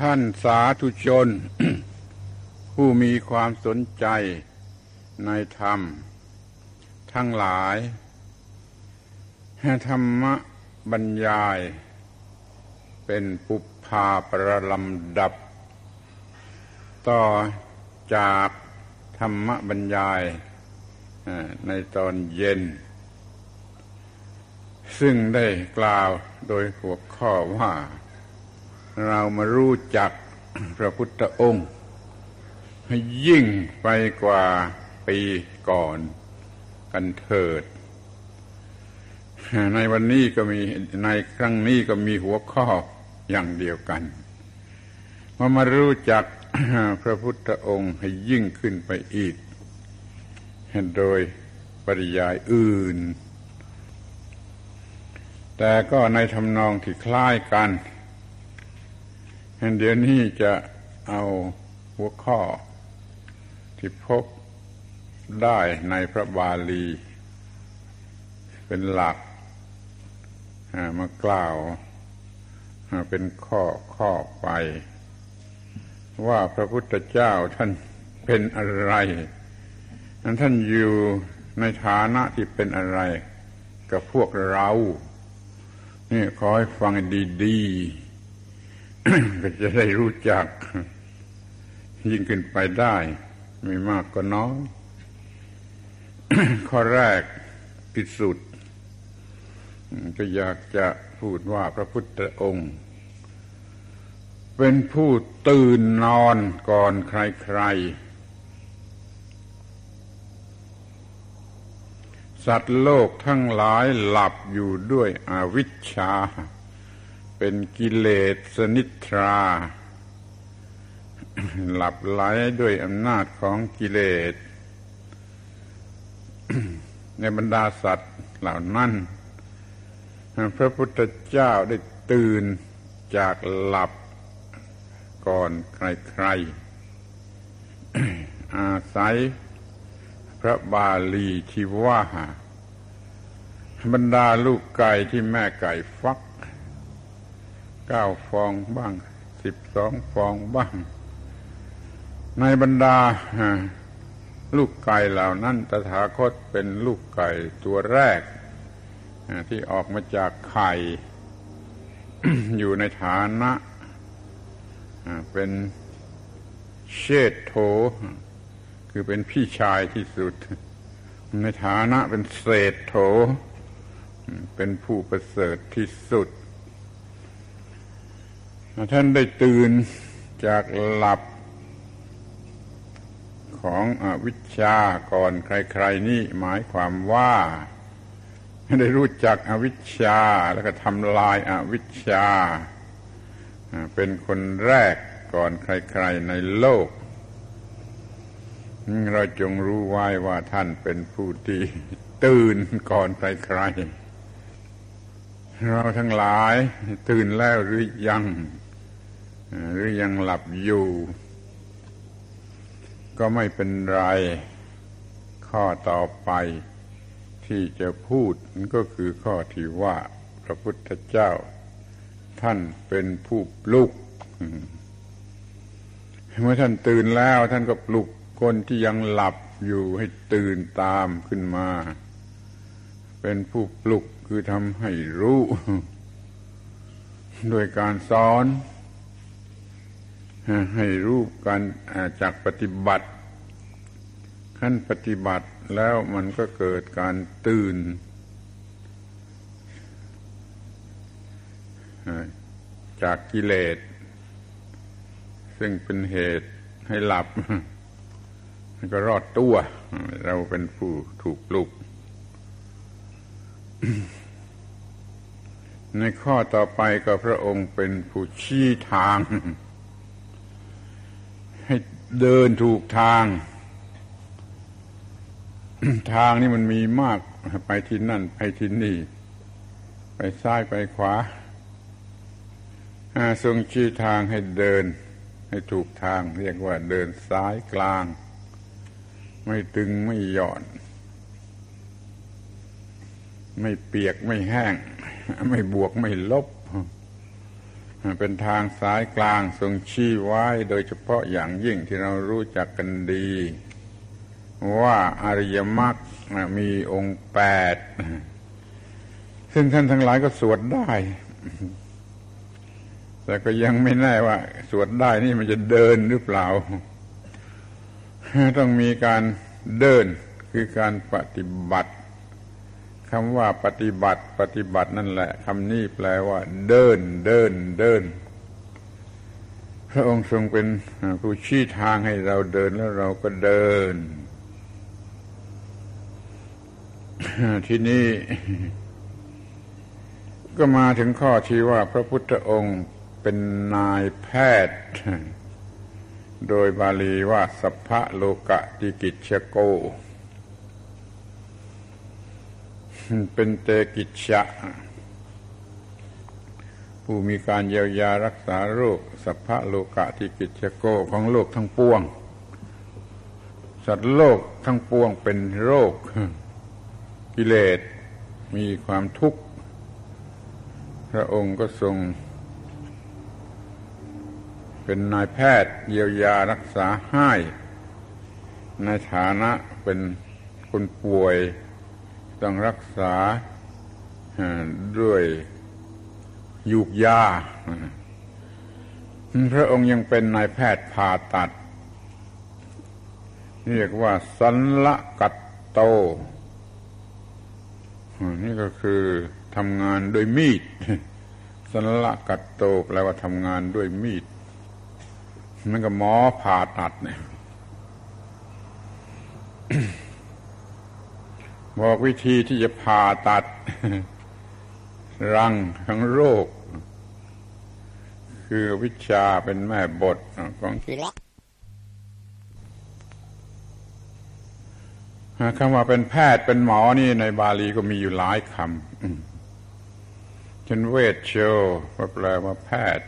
ท่านสาธุชน ผู้มีความสนใจในธรรม ทั้งหลายธรรมบรรยาย เป็นปุพพาประลำดับ ต่อจากธรรมบรรยายในตอนเย็น ซึ่งได้กล่าวโดยหัวข้อว่า เรามารู้จักพระพุทธองค์ให้ยิ่งไปกว่าปีก่อนกันเถิด ในวันนี้ก็มีในครั้งนี้ก็มีหัวข้ออย่างเดียวกันมามารู้จักพระพุทธองค์ให้ยิ่งขึ้นไปอีก โดยปริยายอื่น แต่ก็ในทำนองที่คล้ายกัน เดี๋ยวนี้จะเอาหัวข้อที่พบได้ในพระบาลี เป็นหลักมากล่าวเป็นข้อข้อไป ว่าพระพุทธเจ้าท่านเป็นอะไรนั้นท่านอยู่ในฐานะที่เป็นอะไร กับพวกเรา นี่ขอให้ฟังดี ๆ ก็จะได้รู้จัก ยิ่งขึ้นไปได้ ไม่มากก็น้อยข้อแรกที่สุด ก็อยากจะพูดว่าพระพุทธองค์ เป็นผู้ตื่นนอนก่อนใครๆ สัตว์โลกทั้งหลายหลับอยู่ด้วยอวิชชา เป็นกิเลสสนิทรา หลับไหลด้วยอำนาจของกิเลส ในบรรดาสัตว์เหล่านั้น พระพุทธเจ้าได้ตื่นจากหลับก่อนใครๆ อาศัยพระบาลีที่ว่า บรรดาลูกไก่ที่แม่ไก่ฟัก เก้าฟองบ้างสิบสองฟองบ้าง ในบรรดาลูกไก่เหล่านั้นตถาคตเป็นลูกไก่ตัวแรกที่ออกมาจากไข่ อยู่ในฐานะเป็นเชษโถ คือเป็นพี่ชายที่สุด ในฐานะเป็นเศษโถ เป็นผู้ประเสริฐที่สุด ท่านได้ตื่นจากหลับของอวิชชาก่อนใคร ๆ นี่หมายความว่า ได้รู้จักอวิชชาแล้วก็ทำลายอาวิชชา เป็นคนแรกก่อนใคร ๆ ในโลก เราจงรู้ไว้ว่าท่านเป็นผู้ที่ตื่นก่อนใคร ๆ เราทั้งหลายตื่นแล้วหรือยัง หรือยังหลับอยู่ ก็ไม่เป็นไร ข้อต่อไปที่จะพูดก็คือข้อที่ว่าพระพุทธเจ้า ท่านเป็นผู้ปลุก เมื่อท่านตื่นแล้วท่านก็ปลุกคนที่ยังหลับอยู่ให้ตื่นตามขึ้นมา เป็นผู้ปลุกคือทำให้รู้ โดยการสอน ให้รู้กันจากปฏิบัติ ขั้นปฏิบัติแล้วมันก็เกิดการตื่นจากกิเลส ซึ่งเป็นเหตุให้หลับ ก็รอดตัว เราเป็นผู้ถูกปลุก ในข้อต่อไปก็พระองค์เป็นผู้ชี้ทาง เดินถูกทาง ทางนี่มันมีมากไปที่นั่น ไปที่นี่ ไปซ้ายไปขวาทรงชี้ทางให้เดิน ให้ถูกทาง เรียกว่าเดินซ้ายกลาง ไม่ตึงไม่หย่อน ไม่เปียกไม่แห้ง ไม่บวกไม่ลบ เป็นทางสายกลางทรงชี้ไว้โดยเฉพาะอย่างยิ่งที่เรารู้จักกันดี ว่าอริยมรรคมีองค์แปด ซึ่งท่านทั้งหลายก็สวดได้ แต่ก็ยังไม่แน่ว่า สวดได้นี่มันจะเดินหรือเปล่า ต้องมีการเดินคือการปฏิบัติ คำว่าปฏิบัติปฏิบัตินั่นแหละคำนี้แปลว่า เดิน เดิน เดิน พระองค์ทรงเป็นผู้ชี้ทางให้เราเดินแล้วเราก็เดิน ที่นี่ก็มาถึงข้อที่ว่าพระพุทธองค์เป็นนายแพทย์ โดยบาลีว่าสัพพะโลกะติกิจโก เป็นเตกิจฉะผู้มีการเยียวยารักษาโรคสัพพะโลกะติกิจโกของโลกทั้งปวง สัตว์โลกทั้งปวงเป็นโรค กิเลสมีความทุกข์ พระองค์ก็ทรง เป็นนายแพทย์เยียวยารักษาให้ ในฐานะเป็นคนป่วย ต้องรักษาด้วยยูกยา พระองค์ยังเป็นนายแพทย์ผ่าตัด เรียกว่าสันละกัตโต นี่ก็คือทำงานด้วยมีด สันละกัตโตแปลว่าทำงานด้วยมีด มันก็หมอผ่าตัดเนี่ย บอกวิธีที่จะผ่าตัด รังทั้งโรค คือวิชาเป็นแม่บทของกิเลสคำว่าเป็นแพทย์เป็นหมอนี่ในบาลีก็มีอยู่หลายคำเช่นเวชโชแปลว่าแพทย์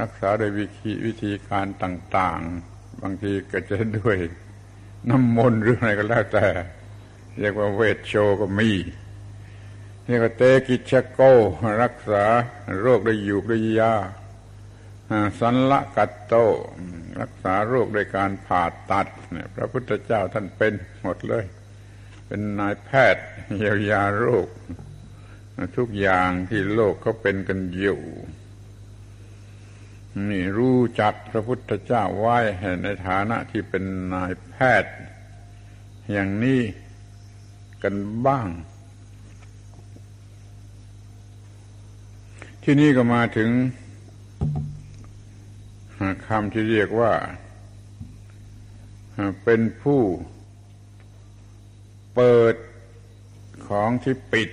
รักษาโดยวิธีวิธีการต่าง ๆ บางทีก็จะด้วยน้ำมนต์หรืออะไรก็แล้วแต่ เรียกว่าเวชโชก็มีเรียกว่าเตกิชโก รักษาโรคด้อยู่ด้วยยาสันละกัตโต รักษาโรคโดยการผ่าตัดเนี่ยพระพุทธเจ้าท่านเป็นหมดเลย เป็นนายแพทย์เยียวยาโรค ทุกอย่างที่โลกเขาเป็นกันอยู่นี่รู้จักพระพุทธเจ้าไว้ในฐานะที่เป็นนายแพทย์ อย่างนี้ กันบ้าง ที่นี่ก็มาถึงคำที่เรียกว่า เป็นผู้เปิดของที่ปิด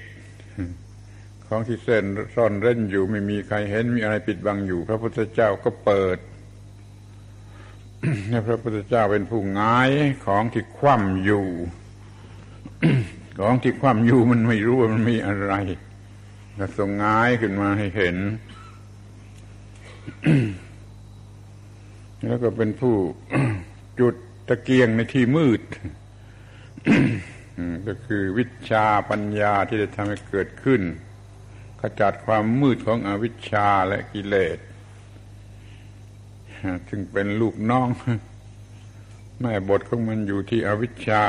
ของที่เส้นซ่อนเร้นอยู่ไม่มีใครเห็นมีอะไรปิดบังอยู่ พระพุทธเจ้าก็เปิดพระพุทธเจ้าเป็นผู้งายของที่คว่ำอยู่ ของที่คว่ำอยู่มันไม่รู้ว่ามันมีอะไรก็ทรงง่ายขึ้นมาให้เห็น แล้วก็เป็นผู้จุดตะเกียงในที่มืด ก็คือวิชาปัญญาที่จะทำให้เกิดขึ้นขจัดความมืดของอวิชชาและกิเลสซึ่งเป็นลูกน้อง แม่บทของมันอยู่ที่อวิชชา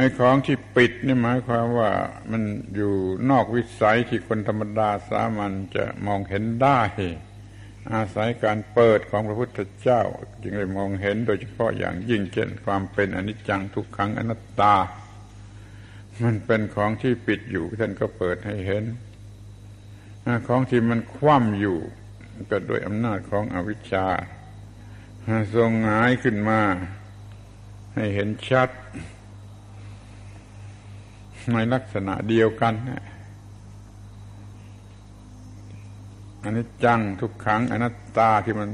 ไอ้ของที่ปิดนี่หมายความว่ามันอยู่นอกวิสัยที่คนธรรมดาสามัญจะมองเห็นได้ อาศัยการเปิดของพระพุทธเจ้า จึงได้มองเห็นโดยเฉพาะอย่างยิ่งเช่นความเป็นอนิจจังทุกขังอนัตตา มันเป็นของที่ปิดอยู่ท่านก็เปิดให้เห็นของที่มันคว่ำอยู่ก็โดยอำนาจของอวิชชาทรงหายขึ้นมา ให้เห็นชัด ในลักษณะเดียวกันอันนี้จังทุกครั้งอนัตตาที่มัน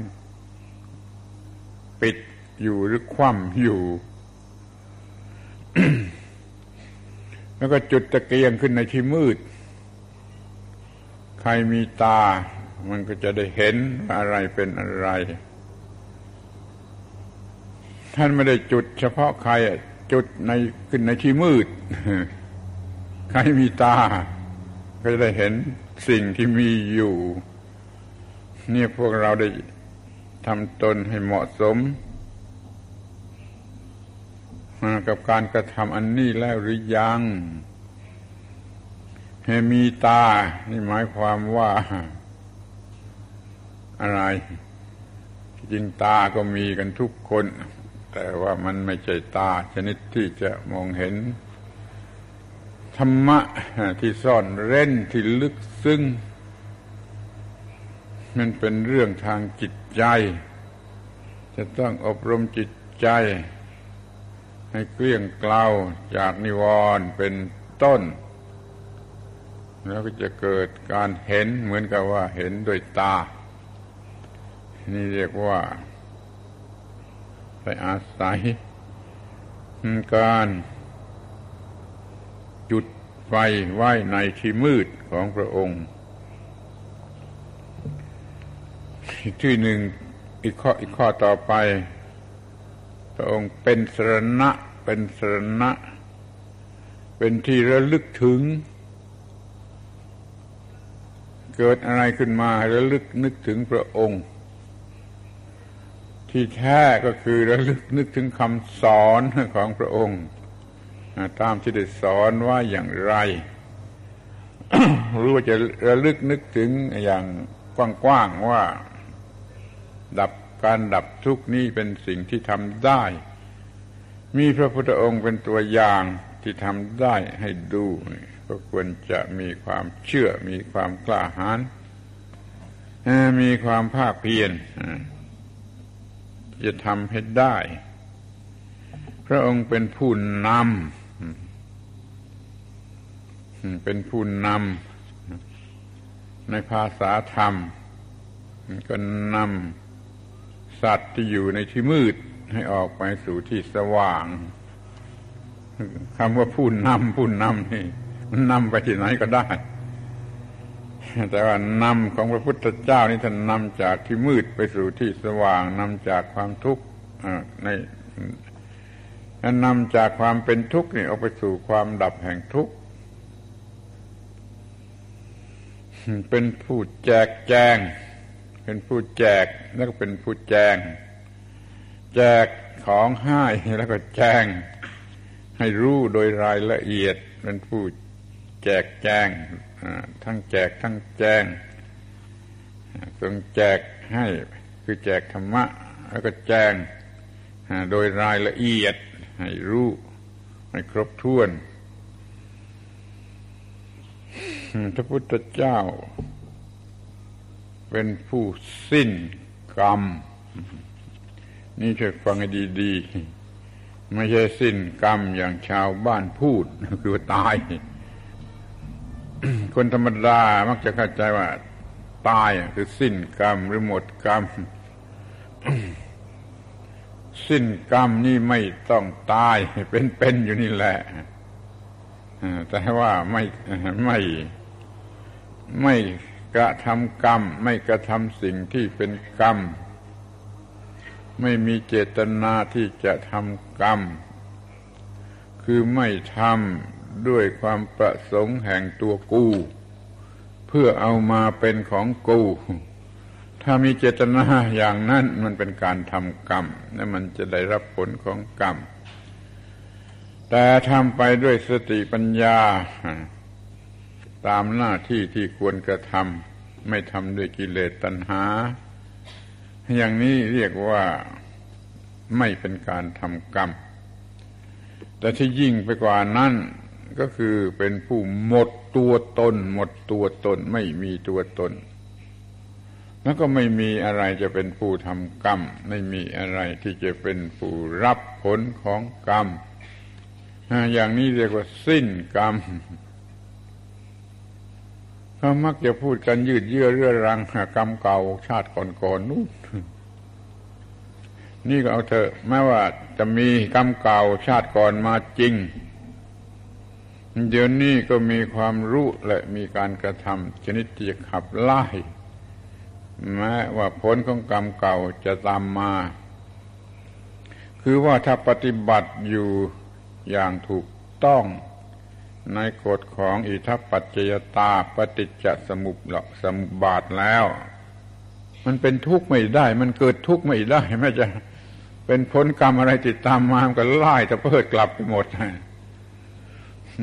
ปิดอยู่หรือคว่ำอยู่ แล้วก็จุดตะเกียงขึ้นในที่มืด ใครมีตา มันก็จะได้เห็นอะไรเป็นอะไร ท่านไม่ได้จุดเฉพาะใครจุดในขึ้นในที่มืด ใครมีตา ก็จะได้เห็นสิ่งที่มีอยู่ เนี่ยพวกเราได้ทำตนให้เหมาะสม กับการกระทำอันนี้แล้วหรือยังให้มีตา นี่หมายความว่า อะไร จริงตาก็มีกันทุกคน แต่ว่ามันไม่ใช่ตาชนิดที่จะมองเห็น ธรรมะที่ซ่อนเร้นที่ลึกซึ้งมันเป็นเรื่องทางจิตใจ จะต้องอบรมจิตใจ ให้เกลี้ยงกล่าจากนิวรณ์เป็นต้น แล้วก็จะเกิดการเห็นเหมือนกับว่าเห็นโดยตา นี่เรียกว่า ไปอาศัยการ จุดไฟไว้ในที่มืดของพระองค์อีกที่หนึ่งอีกข้ออีกข้อต่อไป พระองค์เป็นสรณะ เป็นสรณะ เป็นที่ระลึกถึง เกิดอะไรขึ้นมาระลึกนึกถึงพระองค์ ที่แท้ก็คือระลึกนึกถึงคำสอนของพระองค์ ตามที่ได้สอนว่าอย่างไรหรือว่าจะระลึกนึกถึงอย่างกว้างๆว่า ดับการดับทุกนี้เป็นสิ่งที่ทำได้ มีพระพุทธองค์เป็นตัวอย่างที่ทำได้ให้ดู ก็ควรจะมีความเชื่อ มีความกล้าหาญมีความภาคเพียรจะทำให้ได้ พระองค์เป็นผู้นำ เป็นผู้นำในภาษาธรรม ก็นำสัตว์ที่อยู่ในที่มืดให้ออกไปสู่ที่สว่างคำว่าผู้นำผู้นำนี่มันนำไปที่ไหนก็ได้ แต่ว่านำของพระพุทธเจ้านี่ท่านนำจากที่มืดไปสู่ที่สว่างนำจากความทุกข์ในนำจากความเป็นทุกข์นี่ออกไปสู่ความดับแห่งทุกข์ เป็นผู้แจกแจง เป็นผู้แจกแล้วก็เป็นผู้แจง แจกของให้แล้วก็แจ้งให้รู้โดยรายละเอียด เป็นผู้แจกแจงทั้งแจกทั้งแจ้งทรงแจกให้คือแจกธรรมะ แล้วก็แจ้งโดยรายละเอียด ให้รู้ให้ครบถ้วน พระพุทธเจ้า เป็นผู้สิ้นกรรม นี่ช่วยฟังให้ดีๆ ไม่ใช่สิ้นกรรมอย่างชาวบ้านพูด คือตาย คนธรรมดามักจะเข้าใจว่า ตายคือสิ้นกรรมหรือหมดกรรม สิ้นกรรมนี่ไม่ต้องตายเป็นๆอยู่นี่แหละแต่ว่าไม่ไม่ ไม่กระทำกรรม ไม่กระทำสิ่งที่เป็นกรรม ไม่มีเจตนาที่จะทำกรรม คือไม่ทำด้วยความประสงค์แห่งตัวกู เพื่อเอามาเป็นของกู ถ้ามีเจตนาอย่างนั้นมันเป็นการทำกรรม และมันจะได้รับผลของกรรม แต่ทำไปด้วยสติปัญญา ตามหน้าที่ที่ควรกระทำไม่ทำด้วยกิเลสตัณหา อย่างนี้เรียกว่าไม่เป็นการทำกรรม แต่ที่ยิ่งไปกว่านั้นก็คือเป็นผู้หมดตัวตน หมดตัวตนไม่มีตัวตน แล้วก็ไม่มีอะไรจะเป็นผู้ทำกรรม ไม่มีอะไรที่จะเป็นผู้รับผลของกรรม อย่างนี้เรียกว่าสิ้นกรรม มักจะพูดกันยืดเยื้อเรื่อรังกรรมเก่าชาติก่อนๆนู่นนี่ก็เอาเถอะแม้ว่าจะมีกรรมเก่าชาติก่อนมาจริง เดี๋ยวนี้ก็มีความรู้และมีการกระทำชนิดที่จะขับไล่แม้ว่าผลของกรรมเก่าจะตามมา คือว่าถ้าปฏิบัติอยู่อย่างถูกต้อง ในกฎของอิทัปปัจจยตาปฏิจจสมุปสมุปบาทแล้ว มันเป็นทุกข์ไม่ได้ มันเกิดทุกข์ไม่ได้แม้จะเป็นผลกรรมอะไรติดตามมามันก็ไล่จะเพิดกลับไปหมด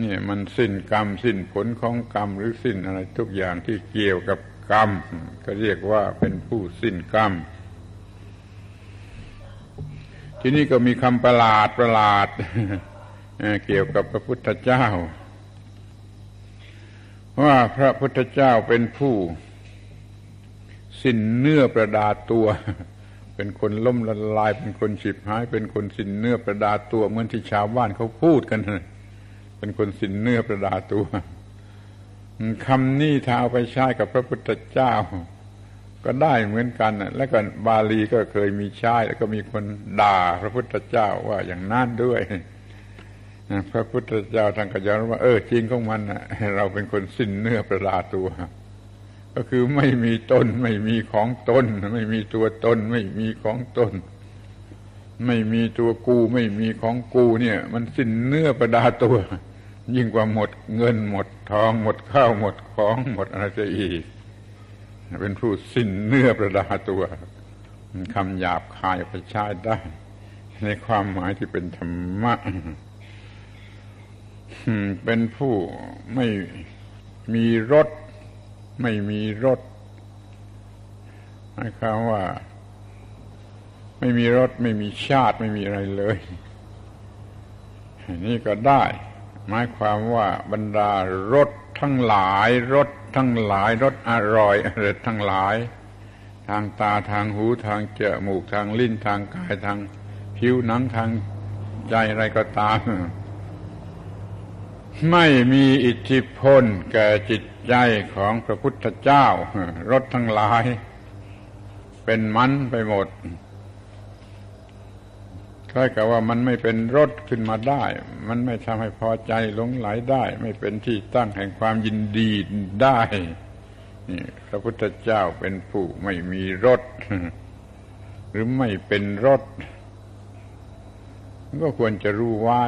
นี่มันสิ้นกรรม สิ้นผลของกรรม หรือสิ้นอะไรทุกอย่างที่เกี่ยวกับกรรม ก็เรียกว่าเป็นผู้สิ้นกรรม ที่นี่ก็มีคำประหลาดประหลาดเกี่ยวกับพระพุทธเจ้า ว่าพระพุทธเจ้าเป็นผู้สิ้นเนื้อประดาตัว เป็นคนล้มละลาย เป็นคนฉิบหาย เป็นคนสิ้นเนื้อประดาตัวเหมือนที่ชาวบ้านเขาพูดกัน เป็นคนสิ้นเนื้อประดาตัวคำนี้ถ้าเอาไปใช้กับพระพุทธเจ้า ก็ได้เหมือนกันแล้วก็บาลีก็เคยมีใช้แล้วก็มีคนด่าพระพุทธเจ้าว่าอย่างนั้นด้วย พระพุทธเจ้าท่านก็ยอมว่าเออจริงของมันเราเป็นคนสิ้นเนื้อประดาตัว ก็คือไม่มีตนไม่มีของตน ไม่มีตัวตน ไม่มีของตน ไม่มีตัวกูไม่มีของกูเนี่ย มันสิ้นเนื้อประดาตัว ยิ่งกว่าหมดเงินหมดทองหมดข้าวหมดของหมดอะไรจะอีก เป็นผู้สิ้นเนื้อประดาตัวคำหยาบคายไปใช้ได้ ในความหมายที่เป็นธรรมะ เป็นผู้ไม่มีรถ ไม่มีรถหมายความว่า ไม่มีรถไม่มีชาติไม่มีอะไรเลยนี่ก็ได้ หมายความว่าบรรดารถทั้งหลายรถทั้งหลายรถอร่อยอะไรทั้งหลาย ทางตาทางหูทางจมูกทางลิ้นทางกายทางผิวหนังทางใจอะไรก็ตาม ไม่มีอิทธิพลแก่จิตใจของพระพุทธเจ้ารถทั้งหลาย เป็นมันไปหมดคล้ายกับว่ามันไม่เป็นรถขึ้นมาได้ มันไม่ทำให้พอใจหลงไหลได้ ไม่เป็นที่ตั้งแห่งความยินดีได้นี่พระพุทธเจ้าเป็นผู้ไม่มีรถ หรือไม่เป็นรถ ก็ควรจะรู้ไว้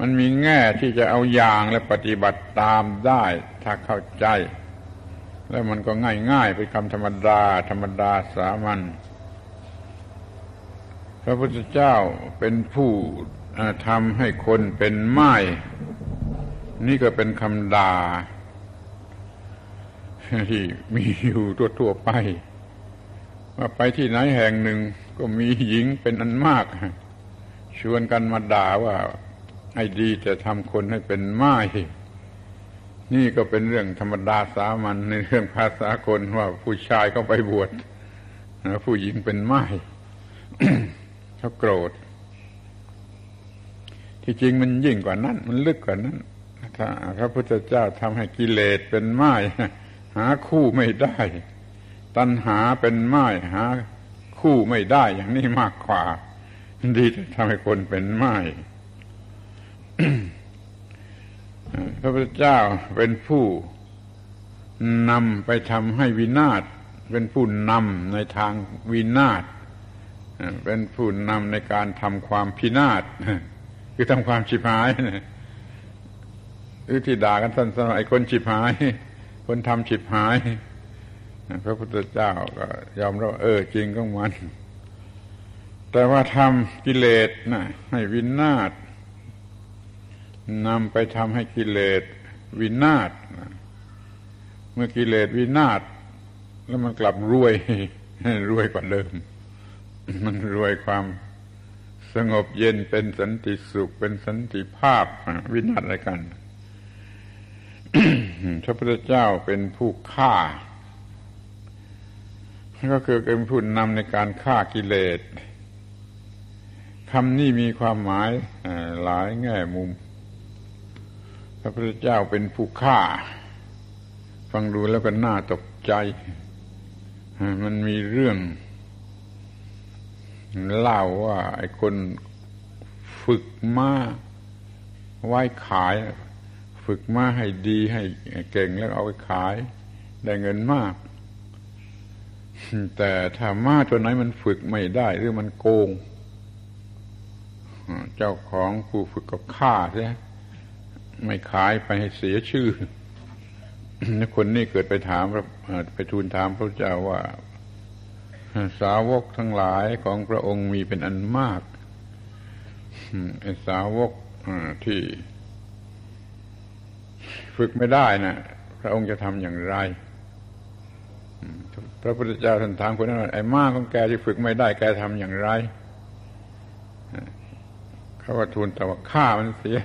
มันมีแง่ที่จะเอาอย่างและปฏิบัติตามได้ ถ้าเข้าใจ แล้วมันก็ง่ายๆเป็นคำธรรมดา ธรรมดาสามัญพระพุทธเจ้าเป็นผู้ทำให้คนเป็นไม้นี่ก็เป็นคำด่าที่มีอยู่ทั่วๆไป ว่าไปที่ไหนแห่งหนึ่งก็มีหญิงเป็นอันมาก ชวนกันมาด่าว่า ให้ดีแต่ทำคนให้เป็นไม้นี่ก็เป็นเรื่องธรรมดาสามัญในเรื่องภาษาคนว่าผู้ชายเขาไปบวชผู้หญิงเป็นไม้เขาโกรธ ที่จริงมันยิ่งกว่านั้น มันลึกกว่านั้นถ้าพระพุทธเจ้าทำให้กิเลสเป็นไม้หาคู่ไม่ได้ ตัณหาเป็นไม้หา คู่ไม่ได้อย่างนี้มากกว่า ดีจะทำให้คนเป็นไม้ พระพุทธเจ้าเป็นผู้นำไปทำให้วินาศ เป็นผู้นำในทางวินาศ เป็นผู้นำในการทำความพินาศ คือทำความฉิบหายหรือที่ด่ากันสั้นๆไอ้คนฉิบหาย คนทำฉิบหาย พระพุทธเจ้าก็ยอมรับเออจริงก็มัน แต่ว่าทำกิเลสนะให้วินาศ นำไปทำให้กิเลสวินาศเมื่อกิเลสวินาศแล้วมันกลับรวยรวยกว่าเดิม มันรวยความสงบเย็นเป็นสันติสุขเป็นสันติภาพวินาศอะไรกันพระพุทธเจ้าเป็นผู้ฆ่า ก็คือเป็นผู้นำในการฆ่ากิเลสคำนี้มีความหมายหลายแง่มุม ระพุทธเจ้าเป็นผู้ฆ่า ฟังดูแล้วก็น่าตกใจ มันมีเรื่อง เล่าว่าไอ้คนฝึกม้าไว้ขาย ฝึกม้าให้ดีให้เก่งแล้วเอาไปขาย ได้เงินมาก แต่ถ้าม้าตัวไหนมันฝึกไม่ได้หรือมันโกง เจ้าของผู้ฝึกก็ฆ่าใช่ไม่ ไม่ขายไปให้เสียชื่อคนนี้เกิดไปถามไปทูลถามพระเจ้าว่า สาวกทั้งหลายของพระองค์มีเป็นอันมากสาวกที่ ฝึกไม่ได้นะพระองค์จะทำอย่างไรพระพุทธเจ้าท่านถามคนนั้นไอ้มากของแกที่ฝึกไม่ได้แกทำอย่างไรเขาว่าทูลแต่ว่าฆ่ามันเสีย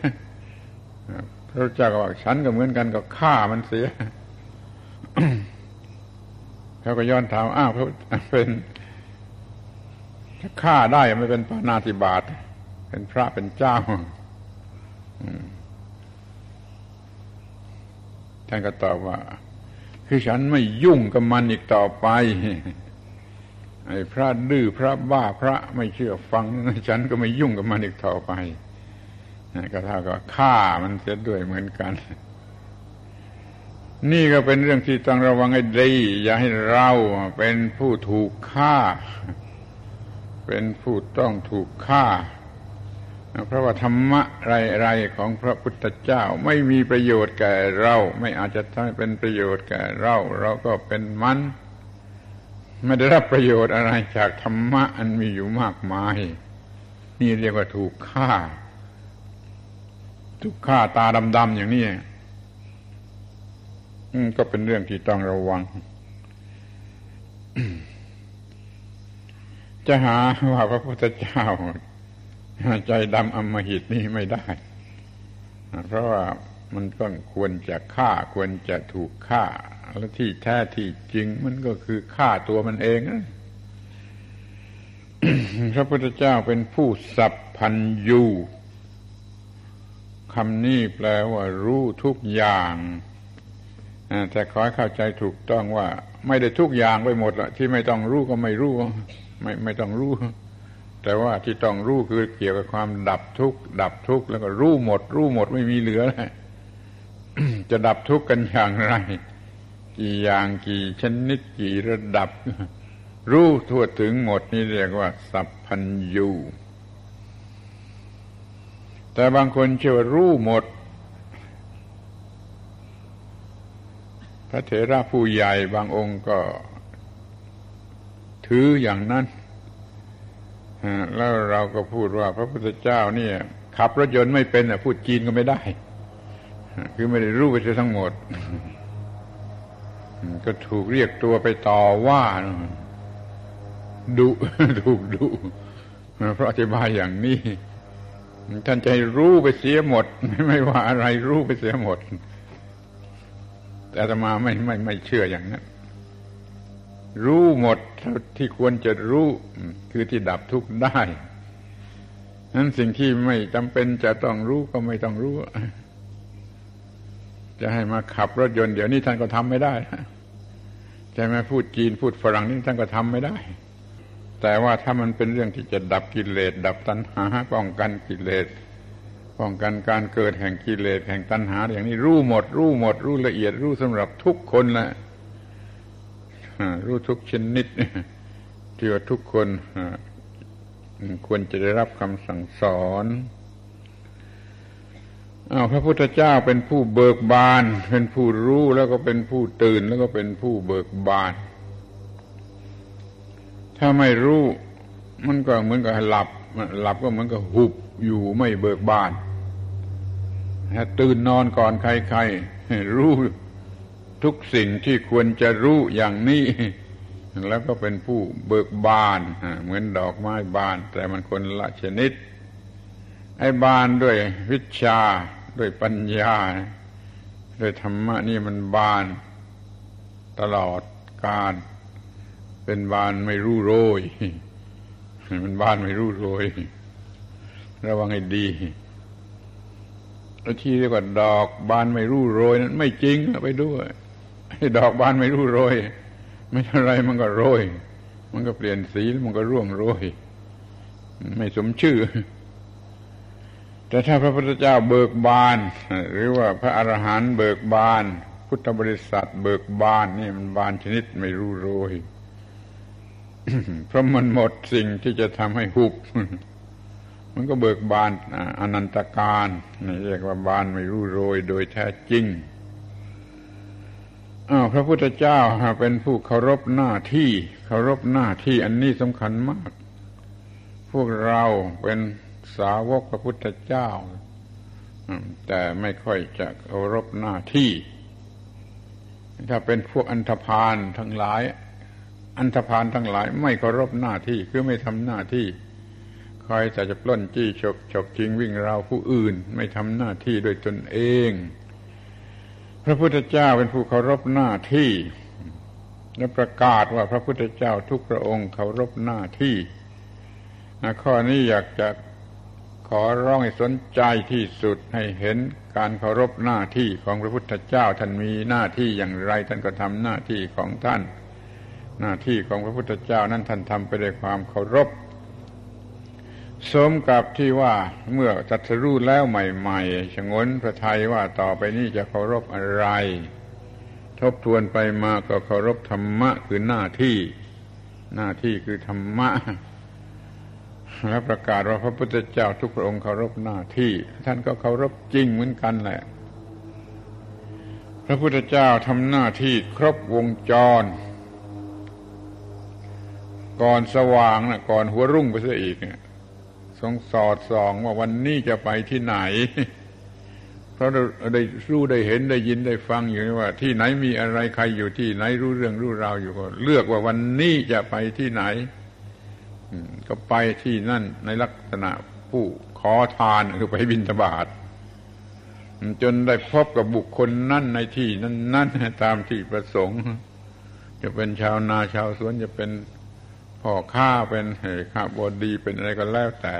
พระเจ้าก็บอกฉันก็เหมือนกันก็ฆ่ามันเสียเขาก็ย้อนถามอ้าวเป็นถ้าฆ่าได้ไม่เป็นปานาติบาตเป็นพระเป็นเจ้าท่านก็ตอบว่า คือฉันไม่ยุ่งกับมันอีกต่อไปไอ้พระดื้อพระบ้าพระไม่เชื่อฟัง ฉันก็ไม่ยุ่งกับมันอีกต่อไป ก็เท่ากับฆ่ามันเสียด้วยเหมือนกัน นี่ก็เป็นเรื่องที่ต้องระวังให้ดี อย่าให้เราเป็นผู้ถูกฆ่า เป็นผู้ต้องถูกฆ่า เพราะว่าธรรมะไรๆของพระพุทธเจ้าไม่มีประโยชน์แก่เรา ไม่อาจจะทำให้เป็นประโยชน์แก่เรา เราก็เป็นมันไม่ได้รับประโยชน์อะไรจากธรรมะอันมีอยู่มากมาย นี่เรียกว่าถูกฆ่า ทุกข้าตาดำๆอย่างนี้ก็เป็นเรื่องที่ต้องระวัง จะหาว่าพระพุทธเจ้า ใจดำอมหิตนี่ไม่ได้ เพราะว่ามันก็ควรจะฆ่าควรจะถูกฆ่า และที่แท้ที่จริง มันก็คือฆ่าตัวมันเองพระพุทธเจ้าเป็นผู้สัพพันยู คำนี้แปลว่ารู้ทุกอย่างแต่ขอให้เข้าใจถูกต้องว่า ไม่ได้ทุกอย่างไปหมดละที่ไม่ต้องรู้ก็ไม่รู้ ไม่ไม่ต้องรู้ แต่ว่าที่ต้องรู้คือเกี่ยวกับความดับทุกข์ดับทุกข์แล้วก็รู้หมด รู้หมดไม่มีเหลือเลยจะดับทุกข์กันอย่างไร กี่อย่างกี่ชนิดกี่ระดับ รู้ทั่วถึงหมดนี่เรียกว่า สัพพัญญู แต่บางคนเชื่อรู้หมด พระเถระผู้ใหญ่บางองค์ก็ ถืออย่างนั้นแล้วเราก็พูดว่า พระพุทธเจ้าเนี่ย ขับรถยนต์ไม่เป็นพูดจีนก็ไม่ได้ คือไม่ได้รู้ไปทั้งหมด ก็ถูกเรียกตัวไปต่อว่าดุถูกดุเพราะอธิบายอย่างนี้ ท่านจะให้รู้ไปเสียหมด ไม่ว่าอะไรรู้ไปเสียหมด แต่อาตมาไม่ไม่ไม่เชื่ออย่างนั้นรู้หมดที่ควรจะรู้ คือที่ดับทุกข์ได้นั้นสิ่งที่ไม่จำเป็นจะต้องรู้ก็ไม่ต้องรู้ จะให้มาขับรถยนต์เดี๋ยวนี้ท่านก็ทำไม่ได้ใช่ไหมพูดจีนพูดฝรั่งนี่ท่านก็ทำไม่ได้ แต่ว่าถ้ามันเป็นเรื่องที่จะดับกิเลสดับตัณหาป้องกันกิเลสป้องกันการเกิดแห่งกิเลสแห่งตัณหา อย่างนี้รู้หมด รู้หมด รู้ละเอียด รู้สำหรับทุกคนแหละรู้ทุกชนิดที่ว่าทุกคนควรจะได้รับคำสั่งสอนอ้าวพระพุทธเจ้าเป็นผู้เบิกบาน เป็นผู้รู้แล้วก็เป็นผู้ตื่นแล้วก็เป็นผู้เบิกบาน ถ้าไม่รู้มันก็เหมือนกับหลับหลับก็เหมือนกับหุบอยู่ไม่เบิกบานตื่นนอนก่อนใครๆรู้ทุกสิ่งที่ควรจะรู้อย่างนี้แล้วก็เป็นผู้เบิกบาน เหมือนดอกไม้บาน แต่มันคนละชนิด ไอ้บานด้วยวิชาด้วยปัญญา ด้วยธรรมะนี่มันบานตลอดการ เป็นบานไม่รู้โรยมันบานไม่รู้โรยระวังให้ดีแล้วที่เรียกว่าดอกบานไม่รู้โรยนั้นไม่จริงไปด้วยดอกบานไม่รู้โรย ไม่เท่าไรมันก็โรย มันก็เปลี่ยนสีมันก็ร่วงโรย ไม่สมชื่อ แต่ถ้าพระพุทธเจ้าเบิกบาน หรือว่าพระอรหันต์เบิกบาน พุทธบริษัทเบิกบานนี่มันบานชนิดไม่รู้โรย เพราะมันหมดสิ่งที่จะทำให้หุบ มันก็เบิกบานอนันตการเรียกว่าบานไม่รู้โรยโดยแท้จริงอ้าวพระพุทธเจ้าเป็นผู้เคารพหน้าที่ เคารพหน้าที่อันนี้สำคัญมาก พวกเราเป็นสาวกพระพุทธเจ้าแต่ไม่ค่อยจะเคารพหน้าที่ ถ้าเป็นพวกอันธพาลทั้งหลาย อันธพาลทั้งหลายไม่เคารพหน้าที่คือไม่ทำหน้าที่ คอยแต่จะปล้นจี้ฉกฉกชิงวิ่งราวผู้อื่น ไม่ทำหน้าที่โดยตนเอง พระพุทธเจ้าเป็นผู้เคารพหน้าที่ และประกาศว่าพระพุทธเจ้าทุกพระองค์เคารพหน้าที่ข้อนี้อยากจะขอร้องให้สนใจที่สุดให้เห็นการเคารพหน้าที่ของพระพุทธเจ้าท่านมีหน้าที่อย่างไร ท่านก็ทำหน้าที่ของท่าน หน้าที่ของพระพุทธเจ้านั้นท่านทำไปด้วยความเคารพ สมกับที่ว่าเมื่อตัดรู้แล้วใหม่ๆชงนพระไทยว่าต่อไปนี้จะเคารพอะไร ทบทวนไปมาก็เคารพธรรมะคือหน้าที่ หน้าที่คือธรรมะและประกาศว่าพระพุทธเจ้าทุกพระองค์เคารพหน้าที่ ท่านก็เคารพจริงเหมือนกันแหละ พระพุทธเจ้าทำหน้าที่ครบวงจร ก่อนสว่างนะก่อนหัวรุ่งไปซะอีกเนี่ยทรงสอดส่องว่าวันนี้จะไปที่ไหน เพราะได้รู้ได้เห็นได้ยินได้ฟังอยู่ว่า ที่ไหนมีอะไรใครอยู่ที่ไหนรู้เรื่องรู้ราวอยู่ก็เลือกว่าวันนี้จะไปที่ไหนก็ไปที่นั่นในลักษณะผู้ขอทานคือไปบินทบาทจนได้พบกับบุคคลนั่นในที่นั้นนั่นตามที่ประสงค์ จะเป็นชาวนาชาวสวนจะเป็น พ่อข้าเป็นข้าบดีเป็นอะไรก็แล้วแต่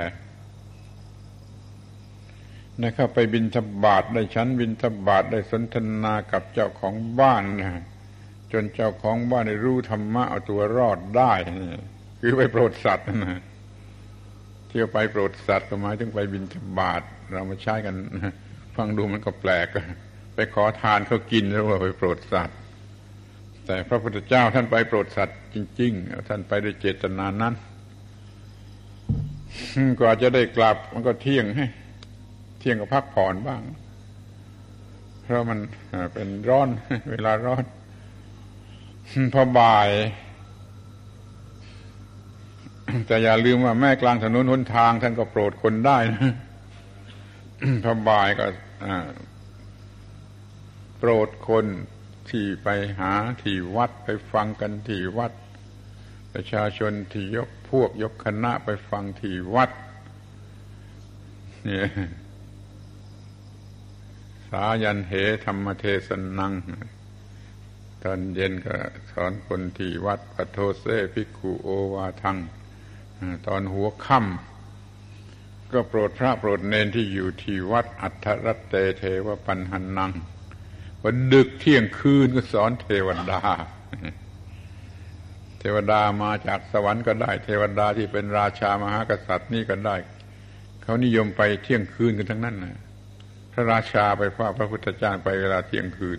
นะครับไปบินทบาทได้ชั้นบินทบาทได้สนทนากับเจ้าของบ้านนะจนเจ้าของบ้านได้รู้ธรรมะเอาตัวรอดได้คือไปโปรดสัตว์นะเที่ยวไปโปรดสัตว์ก็หมายถึงไปบินทบาทเรามาใช้กัน ฟังดูมันก็แปลก ไปขอทานเขากินแล้วว่าไปโปรดสัตว์ แต่พระพุทธเจ้าท่านไปโปรดสัตว์จริง ๆ ท่านไปด้วยเจตนานั้นกว่าจะได้กลับมันก็เที่ยงให้ เที่ยงก็พักผ่อนบ้าง เพราะมันเป็นร้อน เวลาร้อน พอบ่าย แต่อย่าลืมว่าแม่กลางถนนหนทาง ท่านก็โปรดคนได้นะพระบายก็โปรดคน ที่ไปหาที่วัดไปฟังกันที่วัด ประชาชนที่ยกพวกยกคณะไปฟังที่วัดเนี่ยสายัณเหธัมมเทสนัง ตอนเย็นก็สอนคนที่วัดปโทเส ภิกขุโอวาทัง ตอนหัวค่ำก็โปรดพระโปรดเณรที่อยู่ที่วัดอัฑฒรัตเตเทวปัญหนัง วันดึกเที่ยงคืนก็สอนเทวดา เทวดามาจากสวรรค์ก็ได้ เทวดาที่เป็นราชามหากษัตริย์นี่ก็ได้ เขานิยมไปเที่ยงคืนกันทั้งนั้นนะพระราชาไปฟ้าพระพุทธเจ้าไปเวลาเที่ยงคืน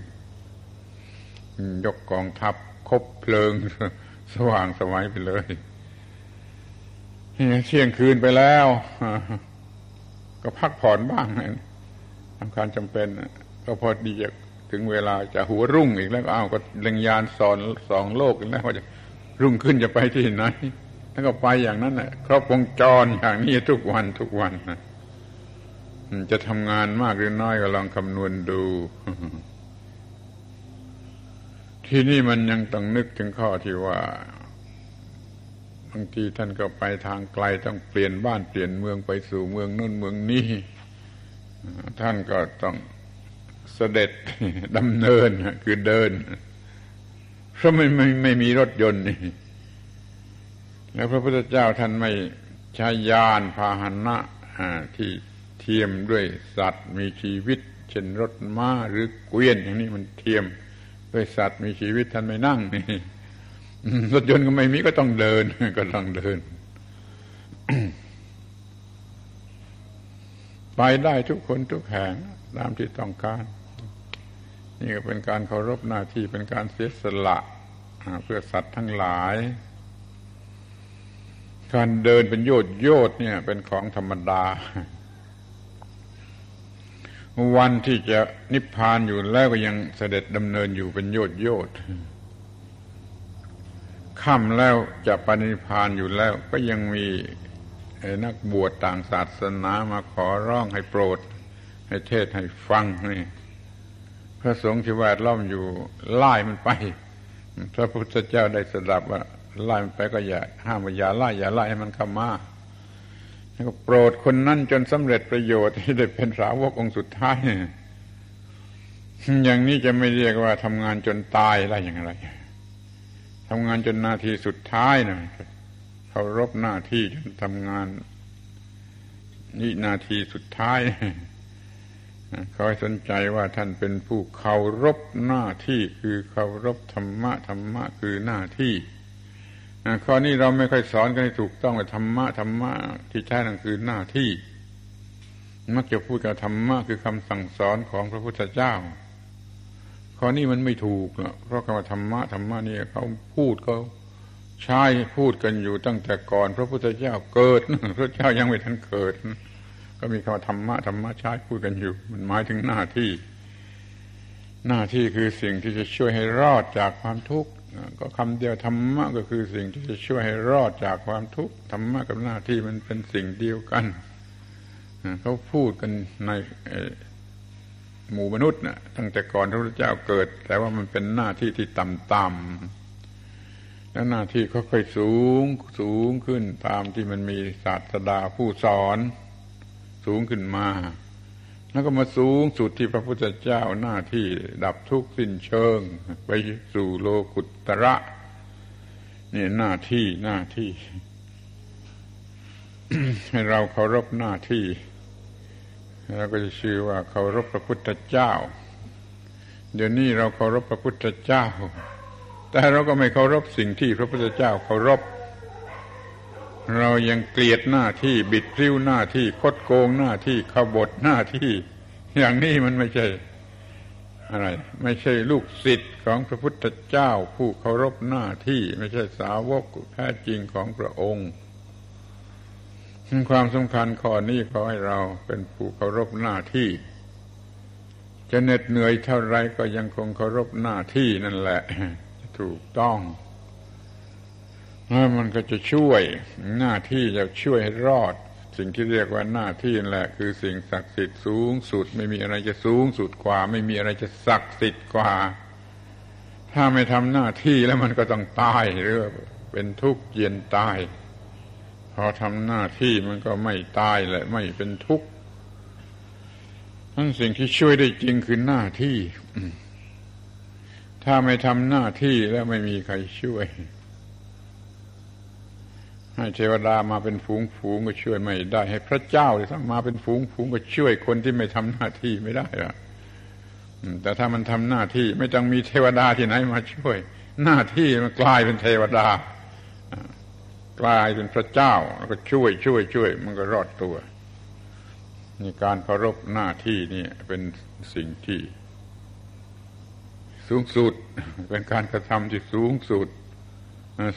ยกกองทัพคบเพลิง สว่างสวัยไปเลยเที่ยงคืนไปแล้ว ก็พักผ่อนบ้างทำการจำเป็นก็พอดีจะ ถึงเวลาจะหัวรุ่งอีกแล้วอ้าวก็เล็งยานสอนสองโลกอีกแล้วว่าจะรุ่งขึ้นจะไปที่ไหน แล้วก็ไปอย่างนั้นแหละครอบวงจรอย่างนี้ทุกวันทุกวันนะจะทำงานมากหรือน้อยก็ลองคำนวณดู ที่นี่มันยังต้องนึกถึงข้อที่ว่าบางทีท่านก็ไปทางไกลต้องเปลี่ยนบ้านเปลี่ยนเมืองไปสู่เมืองนู่นเมืองนี้ท่านก็ต้อง เสด็จดำเนินคือเดินเพราะไม่ไม่ไม่มีรถยนต์นี่แล้วพระพุทธเจ้าท่านไม่ใช้ยานพาหนะที่เทียมด้วยสัตว์มีชีวิต เช่นรถม้าหรือเกวียนอย่างนี้มันเทียมด้วยสัตว์มีชีวิตท่านไม่นั่งนี่รถยนต์ก็ไม่มีก็ต้องเดินก็ต้องเดิน ไปได้ทุกคนทุกแห่ง ตามที่ต้องการ นี่ก็เป็นการเคารพหน้าที่เป็นการเสียสละเพื่อสัตว์ทั้งหลาย การเดินเป็นโยดโยดเนี่ย เป็นของธรรมดา วันที่จะนิพพานอยู่แล้วก็ยังเสด็จดำเนินอยู่เป็นโยดโยดค่ำแล้วจะปณิพานอยู่แล้ว ก็ยังมีนักบวชต่างศาสนามาขอร้องให้โปรด ให้เทศให้ฟังนี่พระสงฆ์ที่แวดล้อมอยู่ไล่มันไป พระพุทธเจ้าได้สดับว่าไล่มันไปก็อย่าห้ามว่าอย่าไล่อย่าไล่ให้มันเข้ามาแล้วก็โปรดคนนั้นจนสำเร็จประโยชน์ที่ได้เป็นสาวกองค์สุดท้ายอย่างนี้จะไม่เรียกว่าทำงานจนตายได้อย่างไรทำงานจนนาทีสุดท้ายนะเคารพหน้าที่จนทำงานนี่นาทีสุดท้าย คอยสนใจว่าท่านเป็นผู้เคารพหน้าที่คือเคารพธรรมะธรรมะคือหน้าที่ข้อนี้เราไม่ค่อยสอนกันให้ถูกต้องว่าธรรมะธรรมะที่แท้นั่นคือหน้าที่ มักจะพูดกับธรรมะคือคำสั่งสอนของพระพุทธเจ้า ข้อนี้มันไม่ถูกเพราะคำว่าธรรมะธรรมะนี่เขาพูดเขาใช้พูดกันอยู่ตั้งแต่ก่อน พระพุทธเจ้าเกิดพระเจ้ายังไม่ทันเกิด ก็มีคำว่าธรรมะธรรมะใช้พูดกันอยู่ มันหมายถึงหน้าที่ หน้าที่คือสิ่งที่จะช่วยให้รอดจากความทุกข์ก็คำเดียวธรรมะก็คือสิ่งที่จะช่วยให้รอดจากความทุกข์ธรรมะกับหน้าที่มันเป็นสิ่งเดียวกันเขาพูดกันในหมู่มนุษย์นะ่ะตั้งแต่ก่อนพระพุทธเจ้าเกิด แต่ว่ามันเป็นหน้าที่ที่ต่ำๆแล้วหน้าที่ค่อยๆสูงสูงขึ้นตามที่มันมีศาสดาผู้สอน สูงขึ้นมา แล้วก็มาสูงสุดที่พระพุทธเจ้าหน้าที่ดับทุกข์สิ้นเชิง ไปสู่โลกุตระนี่หน้าที่หน้าที่ ให้เราเคารพหน้าที่เราก็จะชื่อว่าเคารพพระพุทธเจ้า เดี๋ยวนี้เราเคารพพระพุทธเจ้า แต่เราก็ไม่เคารพสิ่งที่พระพุทธเจ้าเคารพ เรายังเกลียดหน้าที่บิดริ้วหน้าที่คดโกงหน้าที่ขบฏหน้าที่ อย่างนี้มันไม่ใช่ อะไร ไม่ใช่ลูกศิษย์ของพระพุทธเจ้า ผู้เคารพหน้าที่ ไม่ใช่สาวกแท้จริงของพระองค์ความสำคัญข้อนี้ขอให้เราเป็นผู้เคารพหน้าที่ จะเหน็ดเหนื่อยเท่าไรก็ยังคงเคารพหน้าที่นั่นแหละ ถูกต้อง มันก็จะช่วยหน้าที่จะช่วยให้รอด สิ่งที่เรียกว่าหน้าที่แหละคือสิ่งศักดิ์สิทธิ์สูงสุด ไม่มีอะไรจะสูงสุดกว่า ไม่มีอะไรจะศักดิ์สิทธิ์กว่า ถ้าไม่ทำหน้าที่แล้วมันก็ต้องตายหรือเป็นทุกข์เย็นตาย พอทำหน้าที่มันก็ไม่ตายและไม่เป็นทุกข์ทั้งสิ่งที่ช่วยได้จริงคือหน้าที่ ถ้าไม่ทำหน้าที่แล้วไม่มีใครช่วย ให้เทวดามาเป็นฝูงฝูงก็ช่วยไม่ได้ ให้พระเจ้าเลยถ้ามาเป็นฝูงฝูงก็ช่วยคนที่ไม่ทำหน้าที่ไม่ได้ละแต่ถ้ามันทำหน้าที่ไม่ต้องมีเทวดาที่ไหนมาช่วย หน้าที่มันกลายเป็นเทวดากลายเป็นพระเจ้า แล้วก็ช่วยช่วยช่วย มันก็รอดตัวนี่การเคารพหน้าที่นี่เป็นสิ่งที่ สูงสุดเป็นการกระทำที่สูงสุด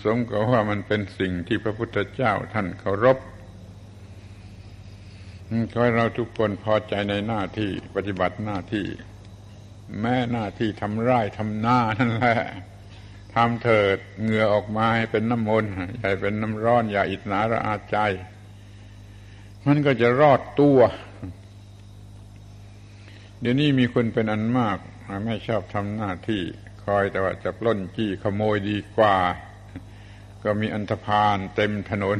สมกับว่ามันเป็นสิ่งที่พระพุทธเจ้าท่านเคารพขอให้เราทุกคนพอใจในหน้าที่ปฏิบัติหน้าที่ แม้หน้าที่ทำไร่ทำนานั่นแหละทำเถิดเหงื่อออกมาให้เป็นน้ำมนต์อย่าเป็นน้ำร้อน อย่าอิจนาระอาใจ มันก็จะรอดตัว เดี๋ยวนี้มีคนเป็นอันมาก ไม่ชอบทำหน้าที่ คอยแต่ว่าจะปล้นจี้ขโมยดีกว่า ก็มีอันธพาลเต็มถนน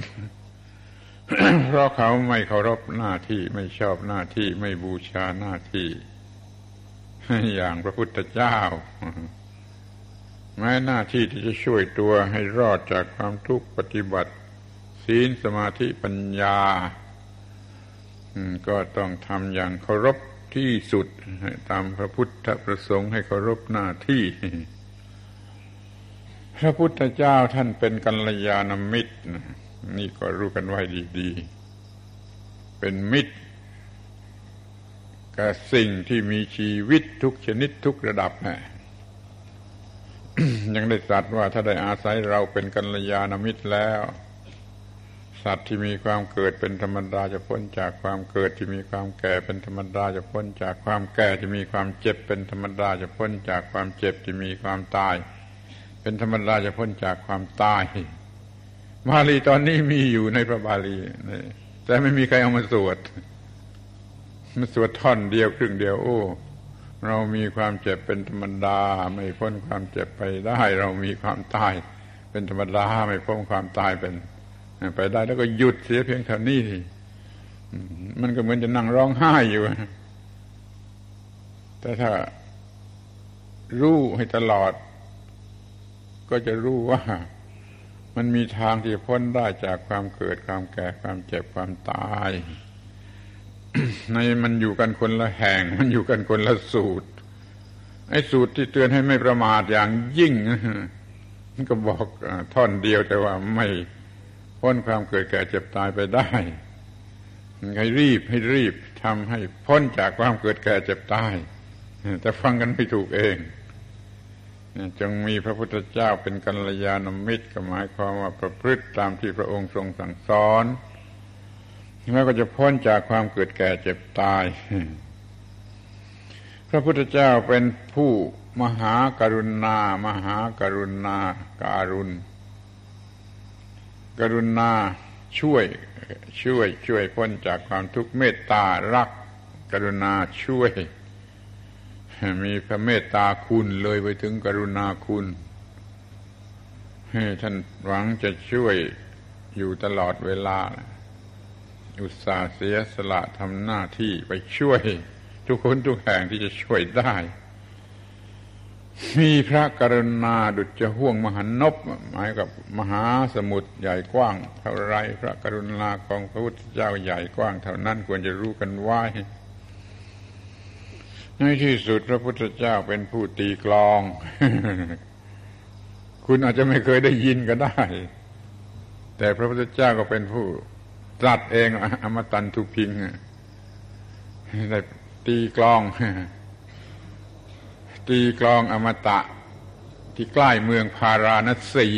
เพราะเขาไม่เคารพหน้าที่ไม่ชอบหน้าที่ไม่บูชาหน้าที่อย่างพระพุทธเจ้าแม้หน้าที่ที่จะช่วยตัวให้รอดจากความทุกข์ปฏิบัติ ศีลสมาธิปัญญาก็ต้องทำอย่างเคารพที่สุดตามพระพุทธประสงค์ให้เคารพหน้าที่ พระพุทธเจ้าท่านเป็นกัลยาณมิตรนี่ก็รู้กันไว้ดีๆ เป็นมิตรกับสิ่งที่มีชีวิตทุกชนิดทุกระดับนะยังได้ตรัสว่าถ้าได้อาศัยเราเป็นกัลยาณมิตรแล้ว สัตว์ที่มีความเกิดเป็นธรรมดาจะพ้นจากความเกิดที่มีความแก่เป็นธรรมดาจะพ้นจากความแก่ที่มีความเจ็บเป็นธรรมดาจะพ้นจากความเจ็บที่มีความตาย เป็นธรรมดาจะพ้นจากความตายบาลีตอนนี้มีอยู่ในพระบาลีแต่ไม่มีใครเอามาสวดมาสวดท่อนเดียวครึ่งเดียว โอ้เรามีความเจ็บเป็นธรรมดา ไม่พ้นความเจ็บไปได้ เรามีความตาย เป็นธรรมดาไม่พ้นความตายเป็น ไปได้แล้วก็หยุดเสียเพียงเท่านี้มันก็เหมือนจะนั่งร้องไห้อยู่แต่ถ้ารู้ให้ตลอด ก็จะรู้ว่ามันมีทางที่พ้นได้จากความเกิดความแก่ความเจ็บความตาย ในมันอยู่กันคนละแห่ง มันอยู่กันคนละสูตร ไอ้สูตรที่เตือนให้ไม่ประมาทอย่างยิ่งมันก็บอกท่อนเดียวแต่ว่าไม่พ้นความเกิดแก่เจ็บตายไปได้ให้รีบให้รีบทำให้พ้นจากความเกิดแก่เจ็บตายแต่ฟังกันไม่ถูกเอง จงมีพระพุทธเจ้าเป็นกัลยาณมิตรก็หมายความว่าประพฤติตามที่พระองค์ทรงสั่งสอนแล้วก็จะพ้นจากความเกิดแก่เจ็บตาย พระพุทธเจ้าเป็นผู้มหากรุณา มหากรุณาการุณกรุณาช่วยช่วยช่วยพ้นจากความทุกข์เมตตารัก กรุณาช่วย มีพระเมตตาคุณเลยไปถึงกรุณาคุณ ให้ท่านหวังจะช่วยอยู่ตลอดเวลา อุตส่าห์เสียสละทำหน้าที่ไปช่วย ทุกคนทุกแห่งที่จะช่วยได้ มีพระกรุณาดุจจะห่วงมหานบหมายกับมหาสมุทรใหญ่กว้าง เท่าไร พระกรุณาของพระพุทธเจ้าใหญ่กว้าง เท่านั้นควรจะรู้กันไว้ ในที่สุดพระพุทธเจ้าเป็นผู้ตีกลอง คุณอาจจะไม่เคยได้ยินก็ได้ แต่พระพุทธเจ้าก็เป็นผู้ตรัสเองอมตันทุพิงได้ตีกลอง ตีกลองอมตะ ที่ใกล้เมืองพาราณสี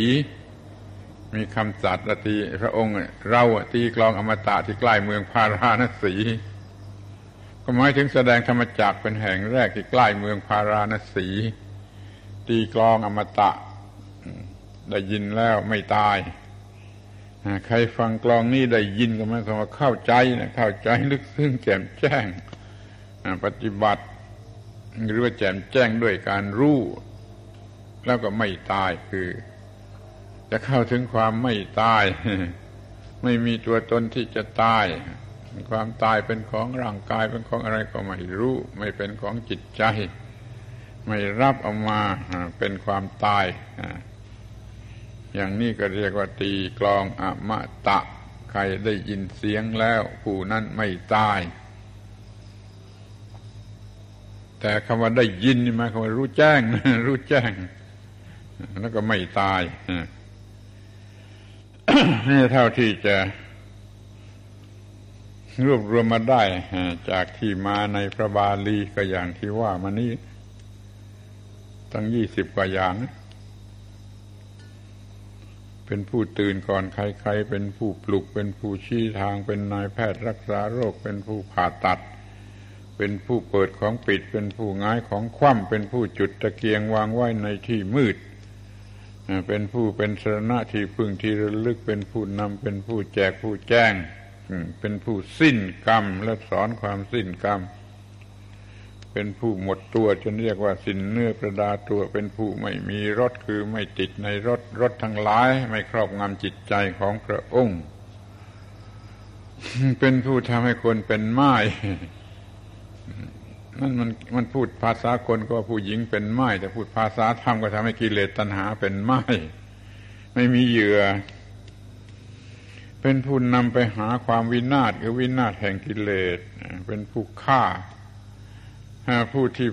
มีคำจัดตีพระองค์ เราตีกลองอมตะที่ใกล้เมืองพาราณสี ก็หมายถึงแสดงธรรมจักเป็นแห่งแรกที่ใกล้เมืองพาราณสี ตีกลองอมตะ ได้ยินแล้วไม่ตาย ใครฟังกลองนี้ได้ยินก็หมายความว่าเข้าใจนะเข้าใจลึกซึ้งแจ่มแจ้ง ปฏิบัติ หรือว่าแจ่มแจ้งด้วยการรู้ แล้วก็ไม่ตายคือ จะเข้าถึงความไม่ตาย ไม่มีตัวตนที่จะตาย ความตายเป็นของร่างกายเป็นของอะไรก็ไม่รู้ ไม่เป็นของจิตใจ ไม่รับเอามาเป็นความตาย อย่างนี้ก็เรียกว่าตีกลองอมตะ ใครได้ยินเสียงแล้ว ผู้นั้นไม่ตาย แต่คำว่าได้ยินนี่หมาความว่ารู้แจ้ง รู้แจ้ง แล้วก็ไม่ตายนี่เท่าที่จะ รวบรวมมาได้จากที่มาในพระบาลีก็อย่างที่ว่ามานี้ตั้งยี่สิบกว่าอย่าง เป็นผู้ตื่นก่อนใครๆ เป็นผู้ปลุก เป็นผู้ชี้ทาง เป็นนายแพทย์รักษาโรค เป็นผู้ผ่าตัด เป็นผู้เปิดของปิด เป็นผู้ง่ายของคว่ำเป็นผู้จุดตะเกียงวางไว้ในที่มืด เป็นผู้เป็นสรณะที่พึ่งที่ระลึก เป็นผู้นำ เป็นผู้แจกผู้แจ้ง เป็นผู้สิ้นกรรมและสอนความสิ้นกรรม เป็นผู้หมดตัวจนเรียกว่าสิ้นเนื้อประดาตัวเป็นผู้ไม่มีรถคือไม่ติดในรถรถทั้งหลาย ไม่ครอบงำจิตใจของพระองค์ เป็นผู้ทำให้คนเป็นไม้นั่นมันมันพูดภาษาคนก็ผู้หญิงเป็นไม้แต่พูดภาษาธรรมก็ทำให้กิเลสตัณหาเป็นไม้ไม่มีเหยื่อ เป็นผู้นำไปหาความวินาศคือวินาศแห่งกิเลส เป็นผู้ฆ่า ผู้ที่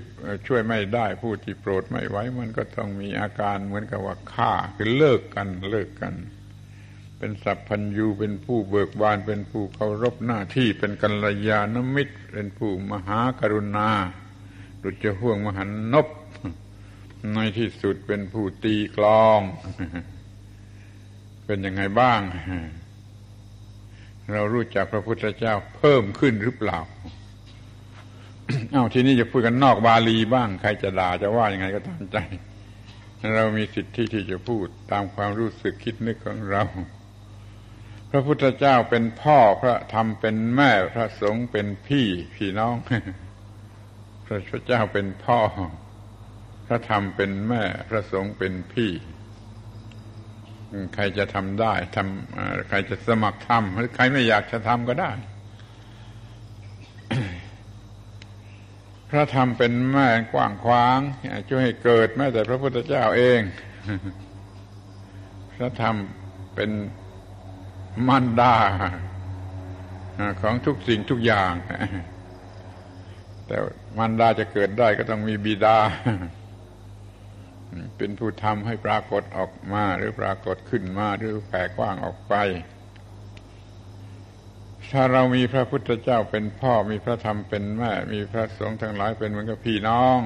ช่วยไม่ได้ ผู้ที่โปรดไม่ไหวมันก็ต้องมีอาการเหมือนกับว่าฆ่า คือเลิกกันเลิกกัน เป็นสัพพัญญูเป็นผู้เบิกบาน เป็นผู้เคารพหน้าที่เป็นกัลยาณมิตร เป็นผู้มหากรุณาดุจห่วงมหันนบในที่สุดเป็นผู้ตีกลอง เป็นยังไงบ้าง เรารู้จักพระพุทธเจ้าเพิ่มขึ้นหรือเปล่า เอาทีนี้จะพูดกันนอกบาลีบ้าง ใครจะด่าจะว่ายังไงก็ตามใจ เรามีสิทธิที่จะพูดตามความรู้สึกคิดนึกของเรา พระพุทธเจ้าเป็นพ่อพระธรรมเป็นแม่พระสงฆ์เป็นพี่พี่น้อง พระพุทธเจ้าเป็นพ่อ พระธรรมเป็นแม่พระสงฆ์เป็นพี่ ใครจะทำได้ทำใครจะสมัครทำหรือใครไม่อยากจะทำก็ได้ พระธรรมเป็นแม่กว้างขวางช่วยให้เกิดแม้แต่พระพุทธเจ้าเอง พระธรรมเป็นมันดาของทุกสิ่งทุกอย่าง แต่มันดาจะเกิดได้ก็ต้องมีบิดา เป็นผู้ทำให้ปรากฏออกมาหรือปรากฏขึ้นมาหรือแผ่กว้างออกไป ถ้าเรามีพระพุทธเจ้าเป็นพ่อมีพระธรรมเป็นแม่ มีพระสงฆ์ทั้งหลายเป็นเหมือนกับพี่น้อง